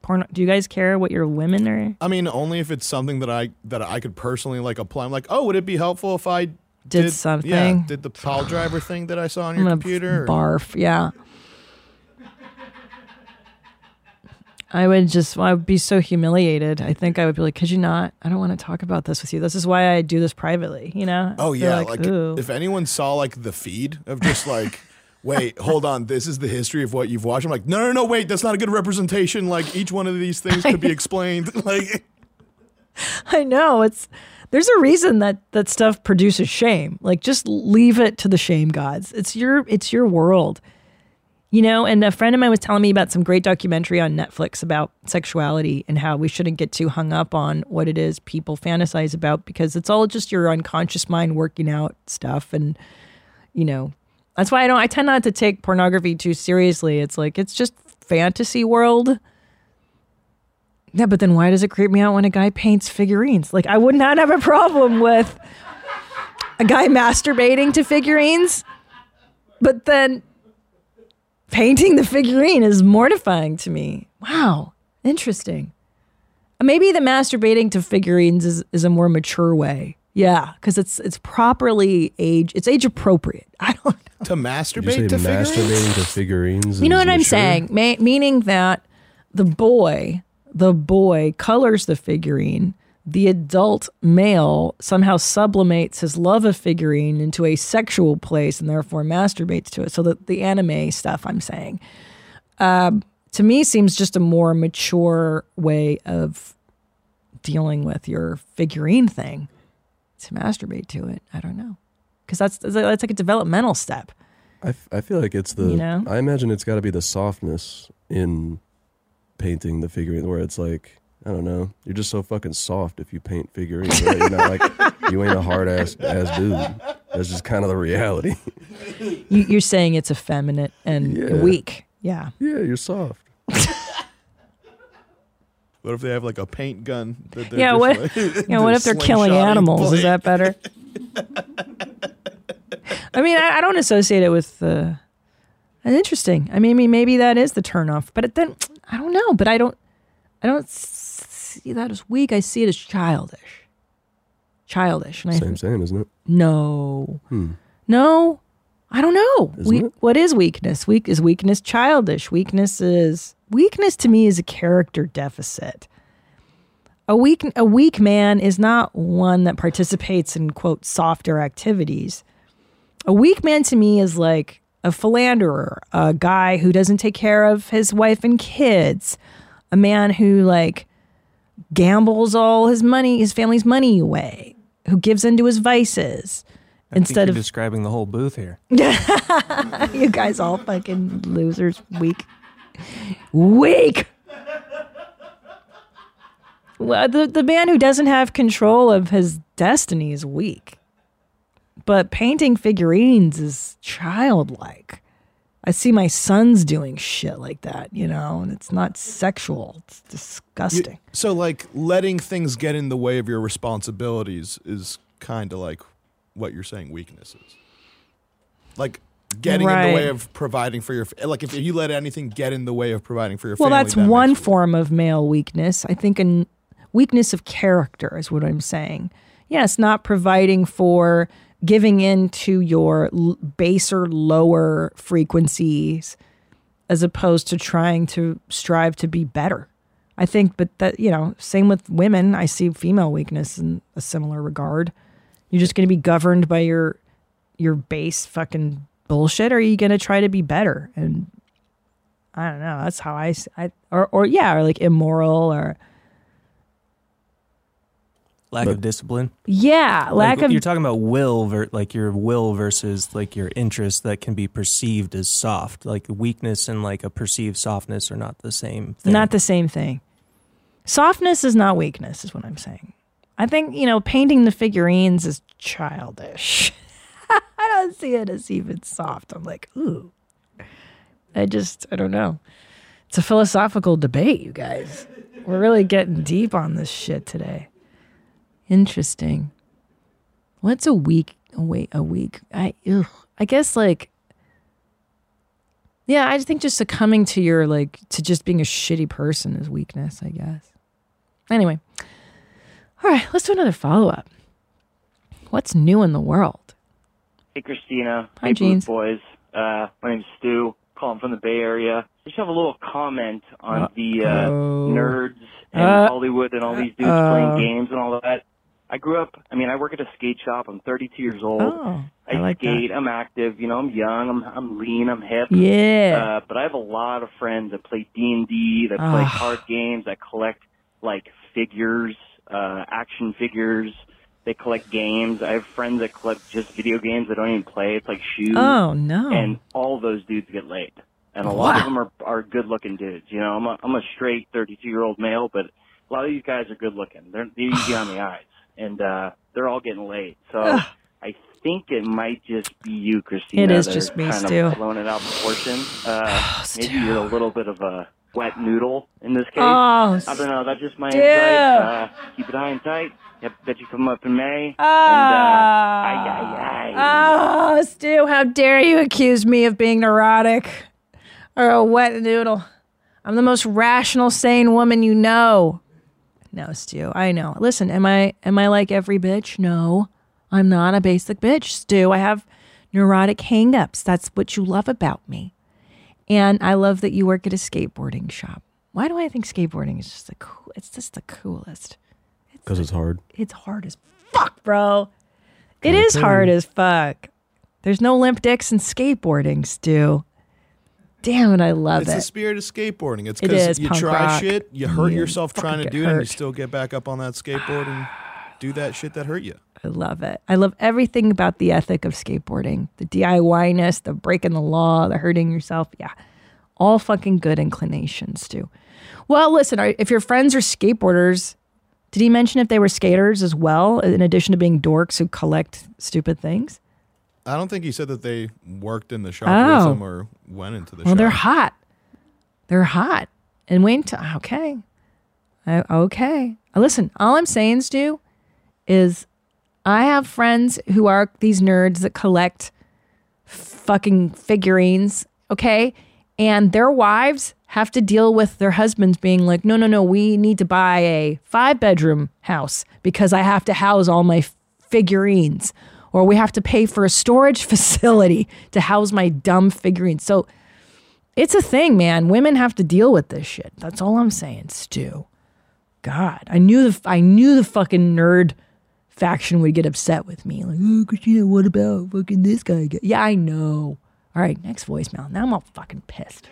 Porn? Do you guys care what your women are? I mean, only if it's something that I that I could personally like apply. I'm like, oh, would it be helpful if I Did something? Yeah, did the pile driver thing that I saw on your computer? or- barf. Yeah. I would just, I would be so humiliated. I think I would be like, could you not? I don't want to talk about this with you. This is why I do this privately, you know? Oh yeah, like, ooh. if anyone saw like the feed of just like, *laughs* wait, hold on, this is the history of what you've watched. I'm like, no, no, no, wait, that's not a good representation. Like each one of these things *laughs* could be explained. *laughs* Like, I know it's there's a reason that that stuff produces shame. Like just leave it to the shame gods. It's your it's your world. You know, and a friend of mine was telling me about some great documentary on Netflix about sexuality and how we shouldn't get too hung up on what it is people fantasize about because it's all just your unconscious mind working out stuff and you know, that's why I don't I tend not to take pornography too seriously. It's like it's just fantasy world. Yeah, but then why does it creep me out when a guy paints figurines? Like, I would not have a problem with a guy masturbating to figurines, but then painting the figurine is mortifying to me. Wow, interesting. Maybe the masturbating to figurines is, is a more mature way. Yeah, because it's it's properly age it's age appropriate. *laughs* I don't know. to Did masturbate you say to figurines? masturbating to figurines? You know is what I'm mature? saying? Ma- meaning that the boy, the boy colors the figurine. The adult male somehow sublimates his love of figurine into a sexual place and therefore masturbates to it. So that the anime stuff I'm saying, um, to me, seems just a more mature way of dealing with your figurine thing. To masturbate to it, I don't know, because that's that's like a developmental step. I, f- I feel like it's the. You know? I imagine it's got to be the softness in painting the figurine, where it's like I don't know, you're just so fucking soft if you paint figurines. Right? You're not like *laughs* you ain't a hard ass ass dude. That's just kind of the reality. You, you're saying it's effeminate and Yeah. weak. Yeah. yeah, you're soft. *laughs* What if they have like a paint gun? That they're Yeah. What? like, *laughs* yeah. What if they're killing slingshotting animals? Is that better? I mean, I, I don't associate it with. Uh, interesting. I mean, I mean, maybe that is the turnoff, but then I don't know. But I don't. I don't see that as weak. I see it as childish. Childish. And I Same, same, isn't it? no, Hmm. no. I don't know. We, what is weakness? Weak is weakness childish. Weakness is weakness to me is a character deficit. A weak a weak man is not one that participates in quote softer activities. A weak man to me is like a philanderer, a guy who doesn't take care of his wife and kids, a man who like gambles all his money, his family's money away, who gives into his vices I instead of describing the whole booth here. *laughs* you guys all fucking losers. Weak. Weak. Well, the, the man who doesn't have control of his destiny is weak. But painting figurines is childlike. I see my sons doing shit like that, you know, and it's not sexual. It's You- disgusting. so like letting things get in the way of your responsibilities is kind of like what you're saying weakness is. Like getting in the way of providing for your like if you let anything get in the way of providing for your family. well, family. that's that one form of male weakness. I think a weakness of character is what I'm saying. Yes, not providing for giving in to your l- baser, lower frequencies as opposed to trying to strive to be better. I think, but that, you know, same with women. I see female weakness in a similar regard. You're just going to be governed by your your base fucking bullshit, or are you going to try to be better? And I don't know. That's how i, I or or yeah, or like immoral or Lack But- of discipline. yeah, lack Like, of You're talking about will, ver- like your will versus like your interest that can be perceived as soft. Like weakness and like a perceived softness are not the same thing. not the same thing. Softness is not weakness, is what I'm saying. I think you know painting the figurines is childish. *laughs* I don't see it as even soft. I'm like, ooh. I just I don't know. It's a philosophical debate, you guys. We're really getting deep on this shit today. Interesting. What's a week? Wait, a week. I ugh, I guess like yeah, I just think just succumbing to your like to just being a shitty person is weakness, I guess. Anyway. All right, let's do another follow-up. What's new in the world? Hey, Christina. Hi, hey, Jeans. Boys. Uh, my name's Stu. Calling from the Bay Area. I Just have a little comment on the uh, nerds and Uh, Hollywood and all these dudes uh-oh. playing games and all that. I grew up. I mean, I work at a skate shop. I'm 32 years old. Oh, I like that. skate. I'm active. You know, I'm young. I'm I'm lean. I'm hip. Yeah. Uh, but I have a lot of friends that play D and D, that play Ah. card games, that collect like figures, uh, action figures. They collect games. I have friends that collect just video games that don't even play. It's like shoes. Oh, no. And all those dudes get laid, and a lot of them are are good looking dudes. You know, I'm a I'm a straight 32 year old male, but a lot of these guys are good looking. They're they're easy on the eyes, and uh, they're all getting laid. So. Ugh. I think it might just be you, Christina. It is just me, kind Stu. of blowing it out of proportion. *sighs* Uh, maybe you're a little bit of a wet noodle in this case. Oh, I don't know. That's just my Stu. insight. Uh, keep it high and tight. Yep, bet you come up in May. and, uh, ay. Oh, Stu, how dare you accuse me of being neurotic or a wet noodle? I'm the most rational, sane woman you know. No, Stu, I know. Listen, am I am I like every bitch? No, I'm not a basic bitch, Stu. I have neurotic hangups. That's what you love about me. And I love that you work at a skateboarding shop. Why do I think skateboarding is just the cool? It's just the coolest. Because it's hard. It's hard as fuck, bro. It is hard as fuck. There's no limp dicks in skateboarding, Stu. Damn it, I love it's it. It's the spirit of skateboarding. It's because is you try rock. shit, you hurt You yourself trying to do it, and you still get back up on that skateboard and do that shit that hurt you. I love it. I love everything about the ethic of skateboarding. The DIY-ness, the breaking the law, the hurting yourself. Yeah. All fucking good inclinations, too. Well, listen, if your friends are skateboarders, did he mention if they were skaters as well, in addition to being dorks who collect stupid things? I don't think he said that they worked in the shop Oh. with or went into the well, shop. they're hot. They're hot. And wait until, okay. I, okay. Uh, Listen, all I'm saying, Stu, is I have friends who are these nerds that collect fucking figurines, okay? And their wives have to deal with their husbands being like, no, no, no, we need to buy a five bedroom house because I have to house all my figurines. Or we have to pay for a storage *laughs* facility to house my dumb figurines. So it's a thing, man. Women have to deal with this shit. That's all I'm saying, Stu. God, I knew the I knew the fucking nerd faction would get upset with me. Like, oh, Christina, what about fucking this guy? Yeah, I know. All right, next voicemail. Now I'm all fucking pissed.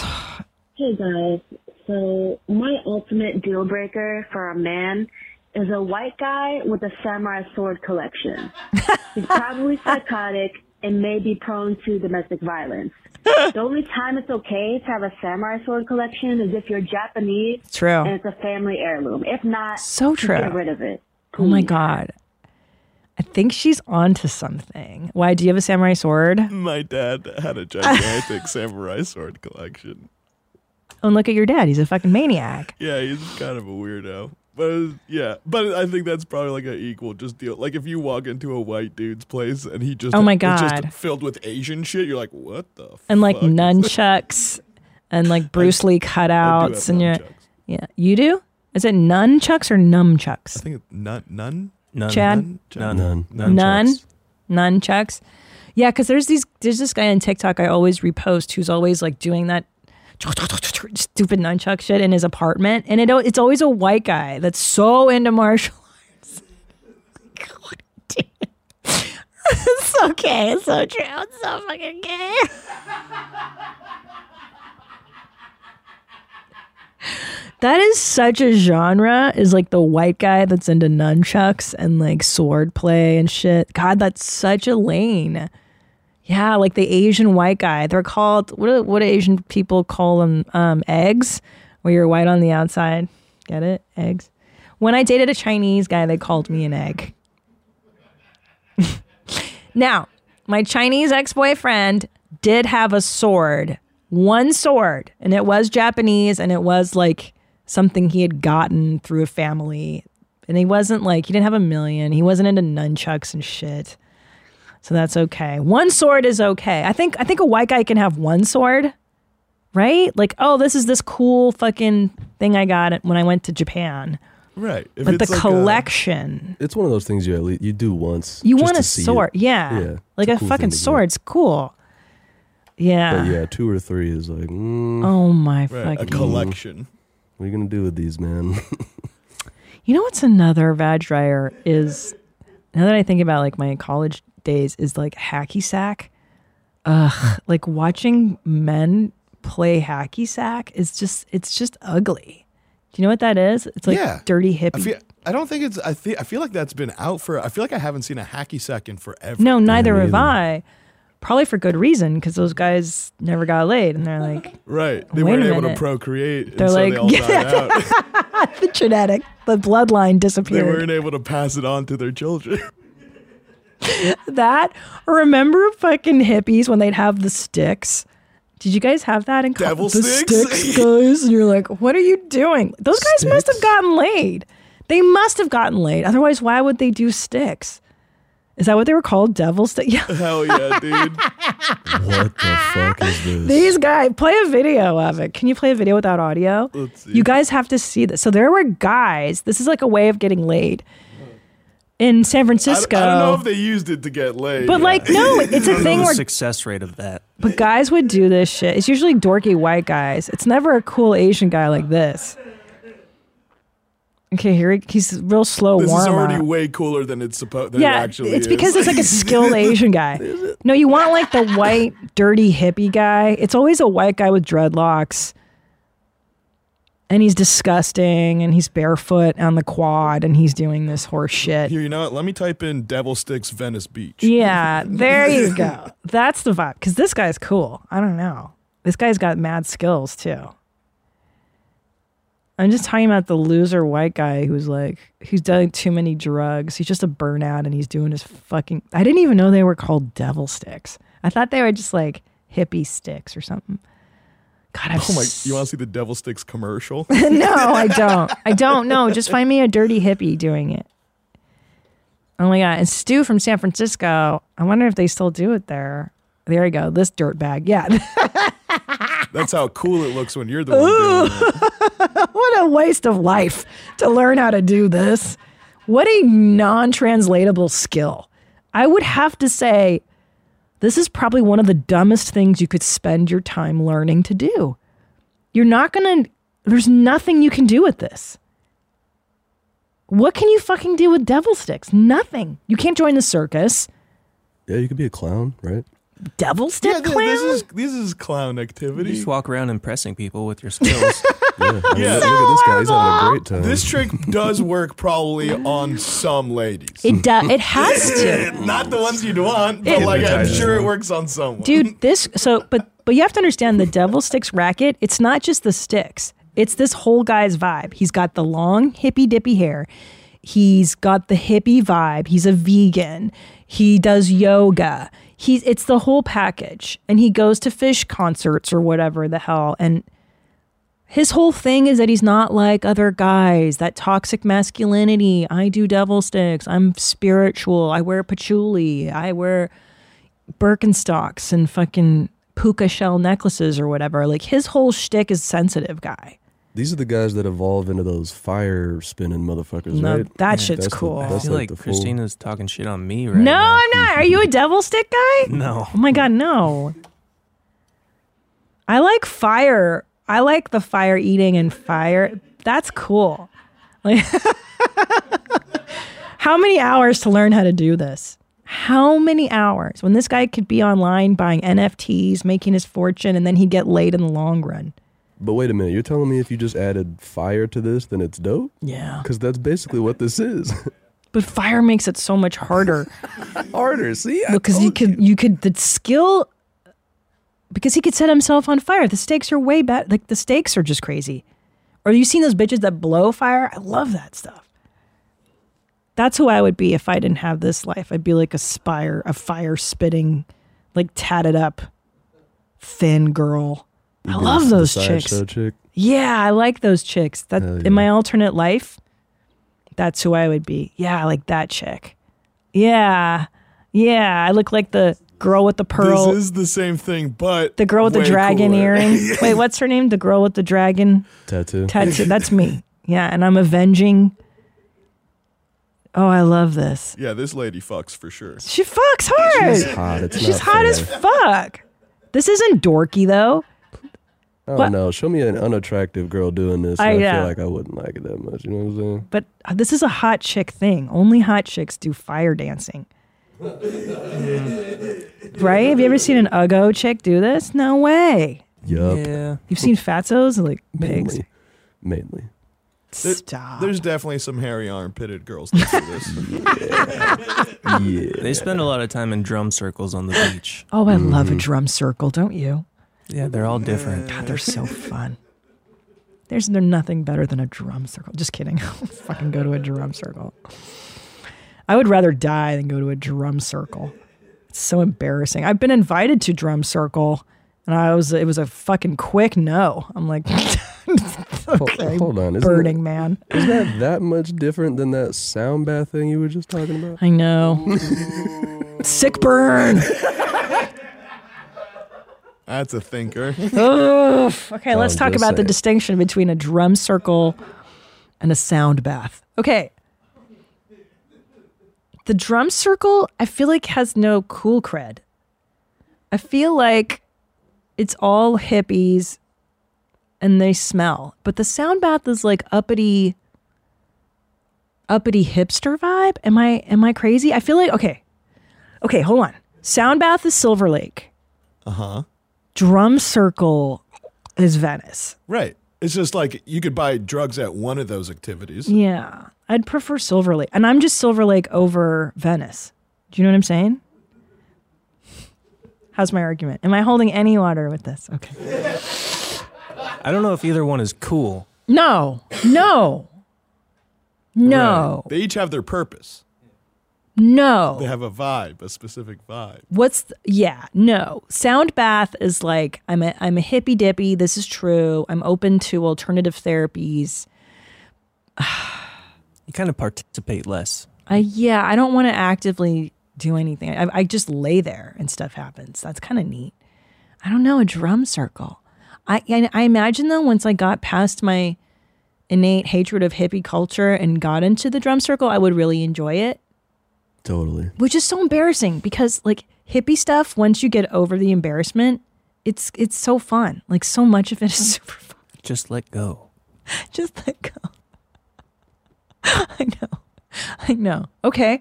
*sighs* Hey guys, so my ultimate deal breaker for a man is a white guy with a samurai sword collection. *laughs* He's probably psychotic and may be prone to domestic violence. the only time it's okay to have a samurai sword collection is if you're Japanese True. and it's a family heirloom. If not, So true. get rid of it. Oh my god. I think she's onto something. Why do you have a samurai sword? My dad had a gigantic *laughs* samurai sword collection. Oh, and look at your dad. He's a fucking maniac. Yeah, he's kind of a weirdo. But yeah, but I think that's probably like an equal just deal. Like if you walk into a white dude's place and he just Oh my is just God. filled with Asian shit, you're like, what the? And like fuck is nunchucks *laughs* and like Bruce Lee cutouts and you're Yeah. You do? Is it nunchucks or numchucks? I think it's none, none, None. Chad? None. None. None. Nunchucks. Yeah, because there's these there's this guy on TikTok I always repost who's always like doing that stupid nunchuck shit in his apartment, and it it's always a white guy that's so into martial *laughs* arts. God damn. *laughs* it's so gay. It's so true. It's so fucking gay. *laughs* That is such a genre, is like the white guy that's into nunchucks and like sword play and shit. God, that's such a lane. Yeah, like the Asian white guy. They're called what do, what do Asian people call them? Um, eggs, where you're white on the outside. Get it? Eggs. When I dated a Chinese guy, they called me an egg. *laughs* now, my Chinese ex boyfriend did have a sword one sword, and it was Japanese, and it was like something he had gotten through a family. And he wasn't like he didn't have a million. He wasn't into nunchucks and shit. So that's okay. One sword is okay. I think I think a white guy can have one sword, right? Like, oh, this is this cool fucking thing I got when I went to Japan. Right. If but the it's like a- collection, It's one of those things you at least you do once. you just want to a see it. sword, yeah, Yeah. like it's a, cool fucking thing to sword's cool. Yeah. But yeah, two or three is like. Mm, Oh my Right, a collection. What are you gonna do with these, man? *laughs* You know what's another vag dryer is now that I think about like my college days is like hacky sack. Ugh, like watching men play hacky sack is just it's just ugly. Do you know what that is? It's like yeah. dirty hippie. I feel, I don't think it's. I feel. I feel like that's been out for. I feel like I haven't seen a hacky sack in forever. no, neither have I. Probably for good reason because those guys never got laid, and they're like *laughs* Right. They Wait weren't a able to procreate. They're and so like, they all died *laughs* out. *laughs* the genetic, the bloodline disappeared. They weren't able to pass it on to their children. *laughs* that. Remember fucking hippies when they'd have the sticks? Did you guys have that in co- Devil the sticks? *laughs* guys? And you're like what are you doing? Those guys must have gotten laid. They must have gotten laid. Otherwise why would they do sticks? Is that what they were called? Devil stick *laughs* yeah. Hell yeah, dude. what the fuck is this? these guys play a video of it. Can you play a video without audio? Let's see. you guys have to see this. So there were guys. This is like a way of getting laid in san francisco I don't know if they used it to get laid. but like no *laughs* it's I a don't thing know the where success rate of that. But guys would do this shit. It's usually dorky white guys. It's never a cool Asian guy like this. Okay, here he, he's real slow this is already up. way cooler than it's supposed. Than Yeah, it actually it's is. because it's like a *laughs* skilled Asian guy. No, you want like the white, dirty hippie guy. It's always a white guy with dreadlocks. And he's disgusting and he's barefoot on the quad and he's doing this horse shit. Here, you know what? Let me type in Devil Sticks Venice Beach. Yeah, *laughs* there you go. That's the vibe. Because this guy's cool. I don't know. This guy's got mad skills too. I'm just talking about the loser white guy who's like, who's done too many drugs. He's just a burnout and he's doing his fucking. I didn't even know they were called devil sticks. I thought they were just like hippie sticks or something. God, I'm Oh my! You want to see the Devil Sticks commercial? *laughs* no, I don't. I don't know. Just find me a dirty hippie doing it. Oh my god! And Stu from San Francisco. I wonder if they still do it there. There you go. This dirt bag. Yeah. *laughs* That's how cool it looks when you're the one doing it. *laughs* what a waste of life to learn how to do this. What a non-translatable skill. I would have to say this is probably one of the dumbest things you could spend your time learning to do. You're not going to there's nothing you can do with this. What can you fucking do with devil sticks? Nothing. You can't join the circus. Yeah, you could be a clown, right? Devil stick Yeah, th- clown? this is this is clown activity. You just walk around impressing people with your skills. *laughs* Yeah. I mean, Yeah. look at this guy. He's having a great time. This trick does work probably on some ladies. It does. It has *laughs* to. Not the ones you'd want, but It- like I'm sure it works on someone. dude this so but but you have to understand the devil sticks racket it's not just the sticks it's this whole guy's vibe he's got the long hippy dippy hair he's got the hippie vibe he's a vegan he does yoga he's it's the whole package and he goes to Phish concerts or whatever the hell and his whole thing is that he's not like other guys that toxic masculinity i do devil sticks i'm spiritual i wear patchouli i wear Birkenstocks and fucking puka shell necklaces or whatever. Like his whole shtick is sensitive guy. These are the guys that evolve into those fire spinning motherfuckers, No, right? that shit's That's the- cool. I feel like, the full- Christina's talking shit on me right no, now. I'm not. Are you a devil stick guy? *laughs* No. Oh my god, no. I like fire. I like the fire eating and fire. That's cool. Like *laughs* How many hours to learn how to do this? How many hours when this guy could be online buying NFTs, making his fortune, and then he'd get laid in the long run? But wait a minute, you're telling me if you just added fire to this, then it's dope? Yeah. Because that's basically what this is. *laughs* But fire makes it so much harder. *laughs* Harder, see? I because you could you could the skill because he could set himself on fire. The stakes are way better. Like the stakes are just crazy. Or you seen those bitches that blow fire? I love that stuff. That's who I would be if I didn't have this life. I'd be like a spire, a fire spitting, like tatted up, thin girl I love those chicks. chick. Yeah, I like those chicks. That Hell in my alternate life, that's who I would be. Yeah, I like that chick. Yeah, yeah, I look like the girl with the pearl. This is the same thing, but the girl with the dragon cooler. earring. *laughs* Wait, what's her name? The girl with the dragon Tattoo. tattoo. *laughs* That's me. Yeah, and I'm avenging. Oh, I love this. Yeah, this lady fucks for sure. She fucks hard. She's hot. It's She's not hot as fuck. This isn't dorky though. I don't What? know. Show me an unattractive girl doing this. I- and I, yeah. feel like I wouldn't like it that much. You know what I'm saying? But uh, this is a hot chick thing. Only hot chicks do fire dancing. *laughs* right? Have you ever seen an Uggo chick do this? No way. Yup. Yeah. You've seen fatzos like pigs. Mainly. Mainly. There- Stop. There's definitely some hairy armpitted girls that do this. *laughs* *laughs* Yeah. They spend a lot of time in drum circles on the beach. Oh, I love Mm-hmm. a drum circle, don't you? Yeah, they're all different. God, they're so fun. There's they're nothing better than a drum circle. Just kidding. Fucking go to a drum circle. I would rather die than go to a drum circle. It's so embarrassing. I've been invited to drum circle, and I was it was a fucking quick no. I'm like, *laughs* okay, Hold on. Isn't burning that, man. is that that much different than that sound bath thing you were just talking about? I know. Sick burn. That's a thinker. *laughs* Ugh. Okay, let's talk just about the distinction between a drum circle and a sound bath. Okay. The drum circle, I feel like has no cool cred. I feel like it's all hippies and they smell. But the sound bath is like uppity uppity hipster vibe. Am I am I crazy? I feel like okay. Okay, hold on. Sound bath is Silver Lake. Uh huh. Drum circle is Venice. Right. It's just like you could buy drugs at one of those activities. Yeah. I'd prefer Silver Lake. And I'm just Silver Lake over Venice. Do you know what I'm saying? How's my argument? Am I holding any water with this? Okay. I don't know if either one is cool. No. No. No. Right. They each have their purpose. No. They have a vibe, a specific vibe. What's th- yeah, no. Sound bath is like I'm a I'm a hippy dippy. This is true. I'm open to alternative therapies. *sighs* You kind of participate less. I yeah, I don't want to actively do anything. I, I just lay there and stuff happens. That's kind of neat. I don't know a drum circle. I, I I imagine though once I got past my innate hatred of hippie culture and got into the drum circle, I would really enjoy it. Totally. Which is so embarrassing because like hippie stuff, once you get over the embarrassment, it's it's so fun. Like so much of it is *laughs* super fun. Just let go. Just let go. *laughs* I know. I know. Okay.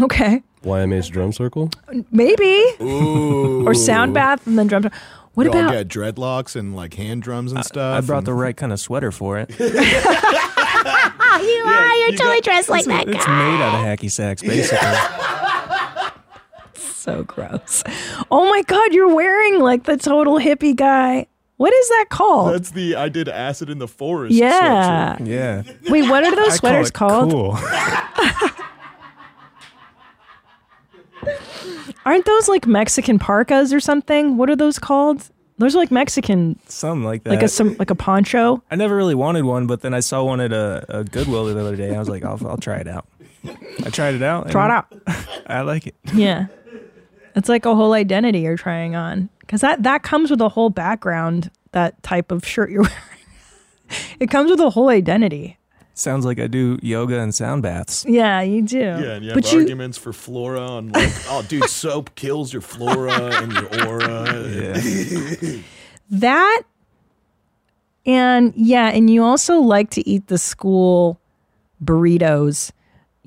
Okay. YMH drum circle. Maybe. Ooh. Or sound bath and then drum. What you all about dreadlocks and like hand drums and stuff. I brought and- the right kind of sweater for it. *laughs* *laughs* you are. You're totally dressed like that guy. It's made out of hacky sacks, basically. so gross? Oh my god, you're wearing like the total hippie guy. What is that called? That's the I did acid in the forest. yeah. sweatshirt. Yeah. Wait, what are those I call sweaters it called? Cool. *laughs* Aren't those like Mexican parkas or something? What are those called? Those are like Mexican, Something like that. like a some like a poncho. I never really wanted one, but then I saw one at a, a Goodwill the other day. I was like, I'll, I'll try it out. I tried it out. Try it out. *laughs* I like it. Yeah, it's like a whole identity you're trying on because that that comes with a whole background. That type of shirt you're *laughs* wearing, it comes with a whole identity. Sounds like I do yoga and sound baths. Yeah, you do. Yeah, and you have but you arguments for flora and like, *laughs* oh, dude, soap kills your flora and your aura. Yeah. *laughs* that and yeah, and you also like to eat the school burritos.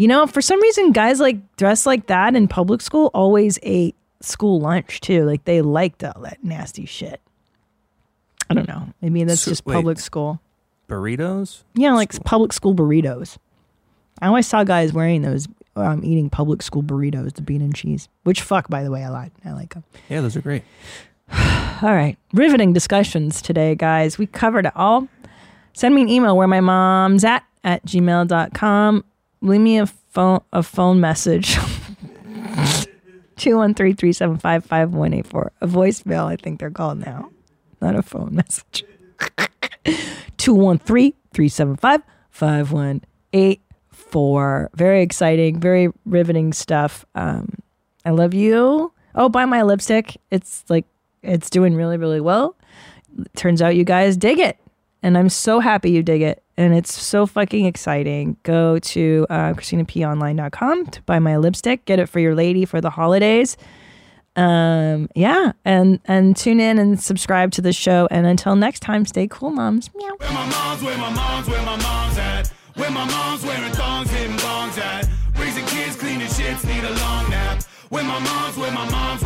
You know, for some reason, guys like dressed like that in public school always ate school lunch too. Like they liked all that nasty shit. I don't know. Maybe that's So- just wait. public school. Burritos? Yeah, like public school burritos. I always saw guys wearing those, um, eating public school burritos, the bean and cheese. Which fuck, by the way, I lied. I like them. Yeah, those are great. *sighs* All right, riveting discussions today, guys. We covered it all. Send me an email where my mom's at at gmail.com. Leave me a phone a phone message. *laughs* 213-375-5184. A voicemail, I think they're called now. not a phone message. *laughs* 213 375 5184. Very exciting, very riveting stuff. Um, I love you. Oh, buy my lipstick. It's like, it's doing really, really well. Turns out you guys dig it. And I'm so happy you dig it. And it's so fucking exciting. Go to uh, ChristinaPOnline.com to buy my lipstick. Get it for your lady for the holidays um yeah and and tune in and subscribe to the show and until next time stay cool moms meow Where my mom's, where my mom's, where my mom's at. Where my mom's wearing thongs, hitting bongs at. Raising kids, cleaning shits, need a long nap. Where my mom's, where my mom's,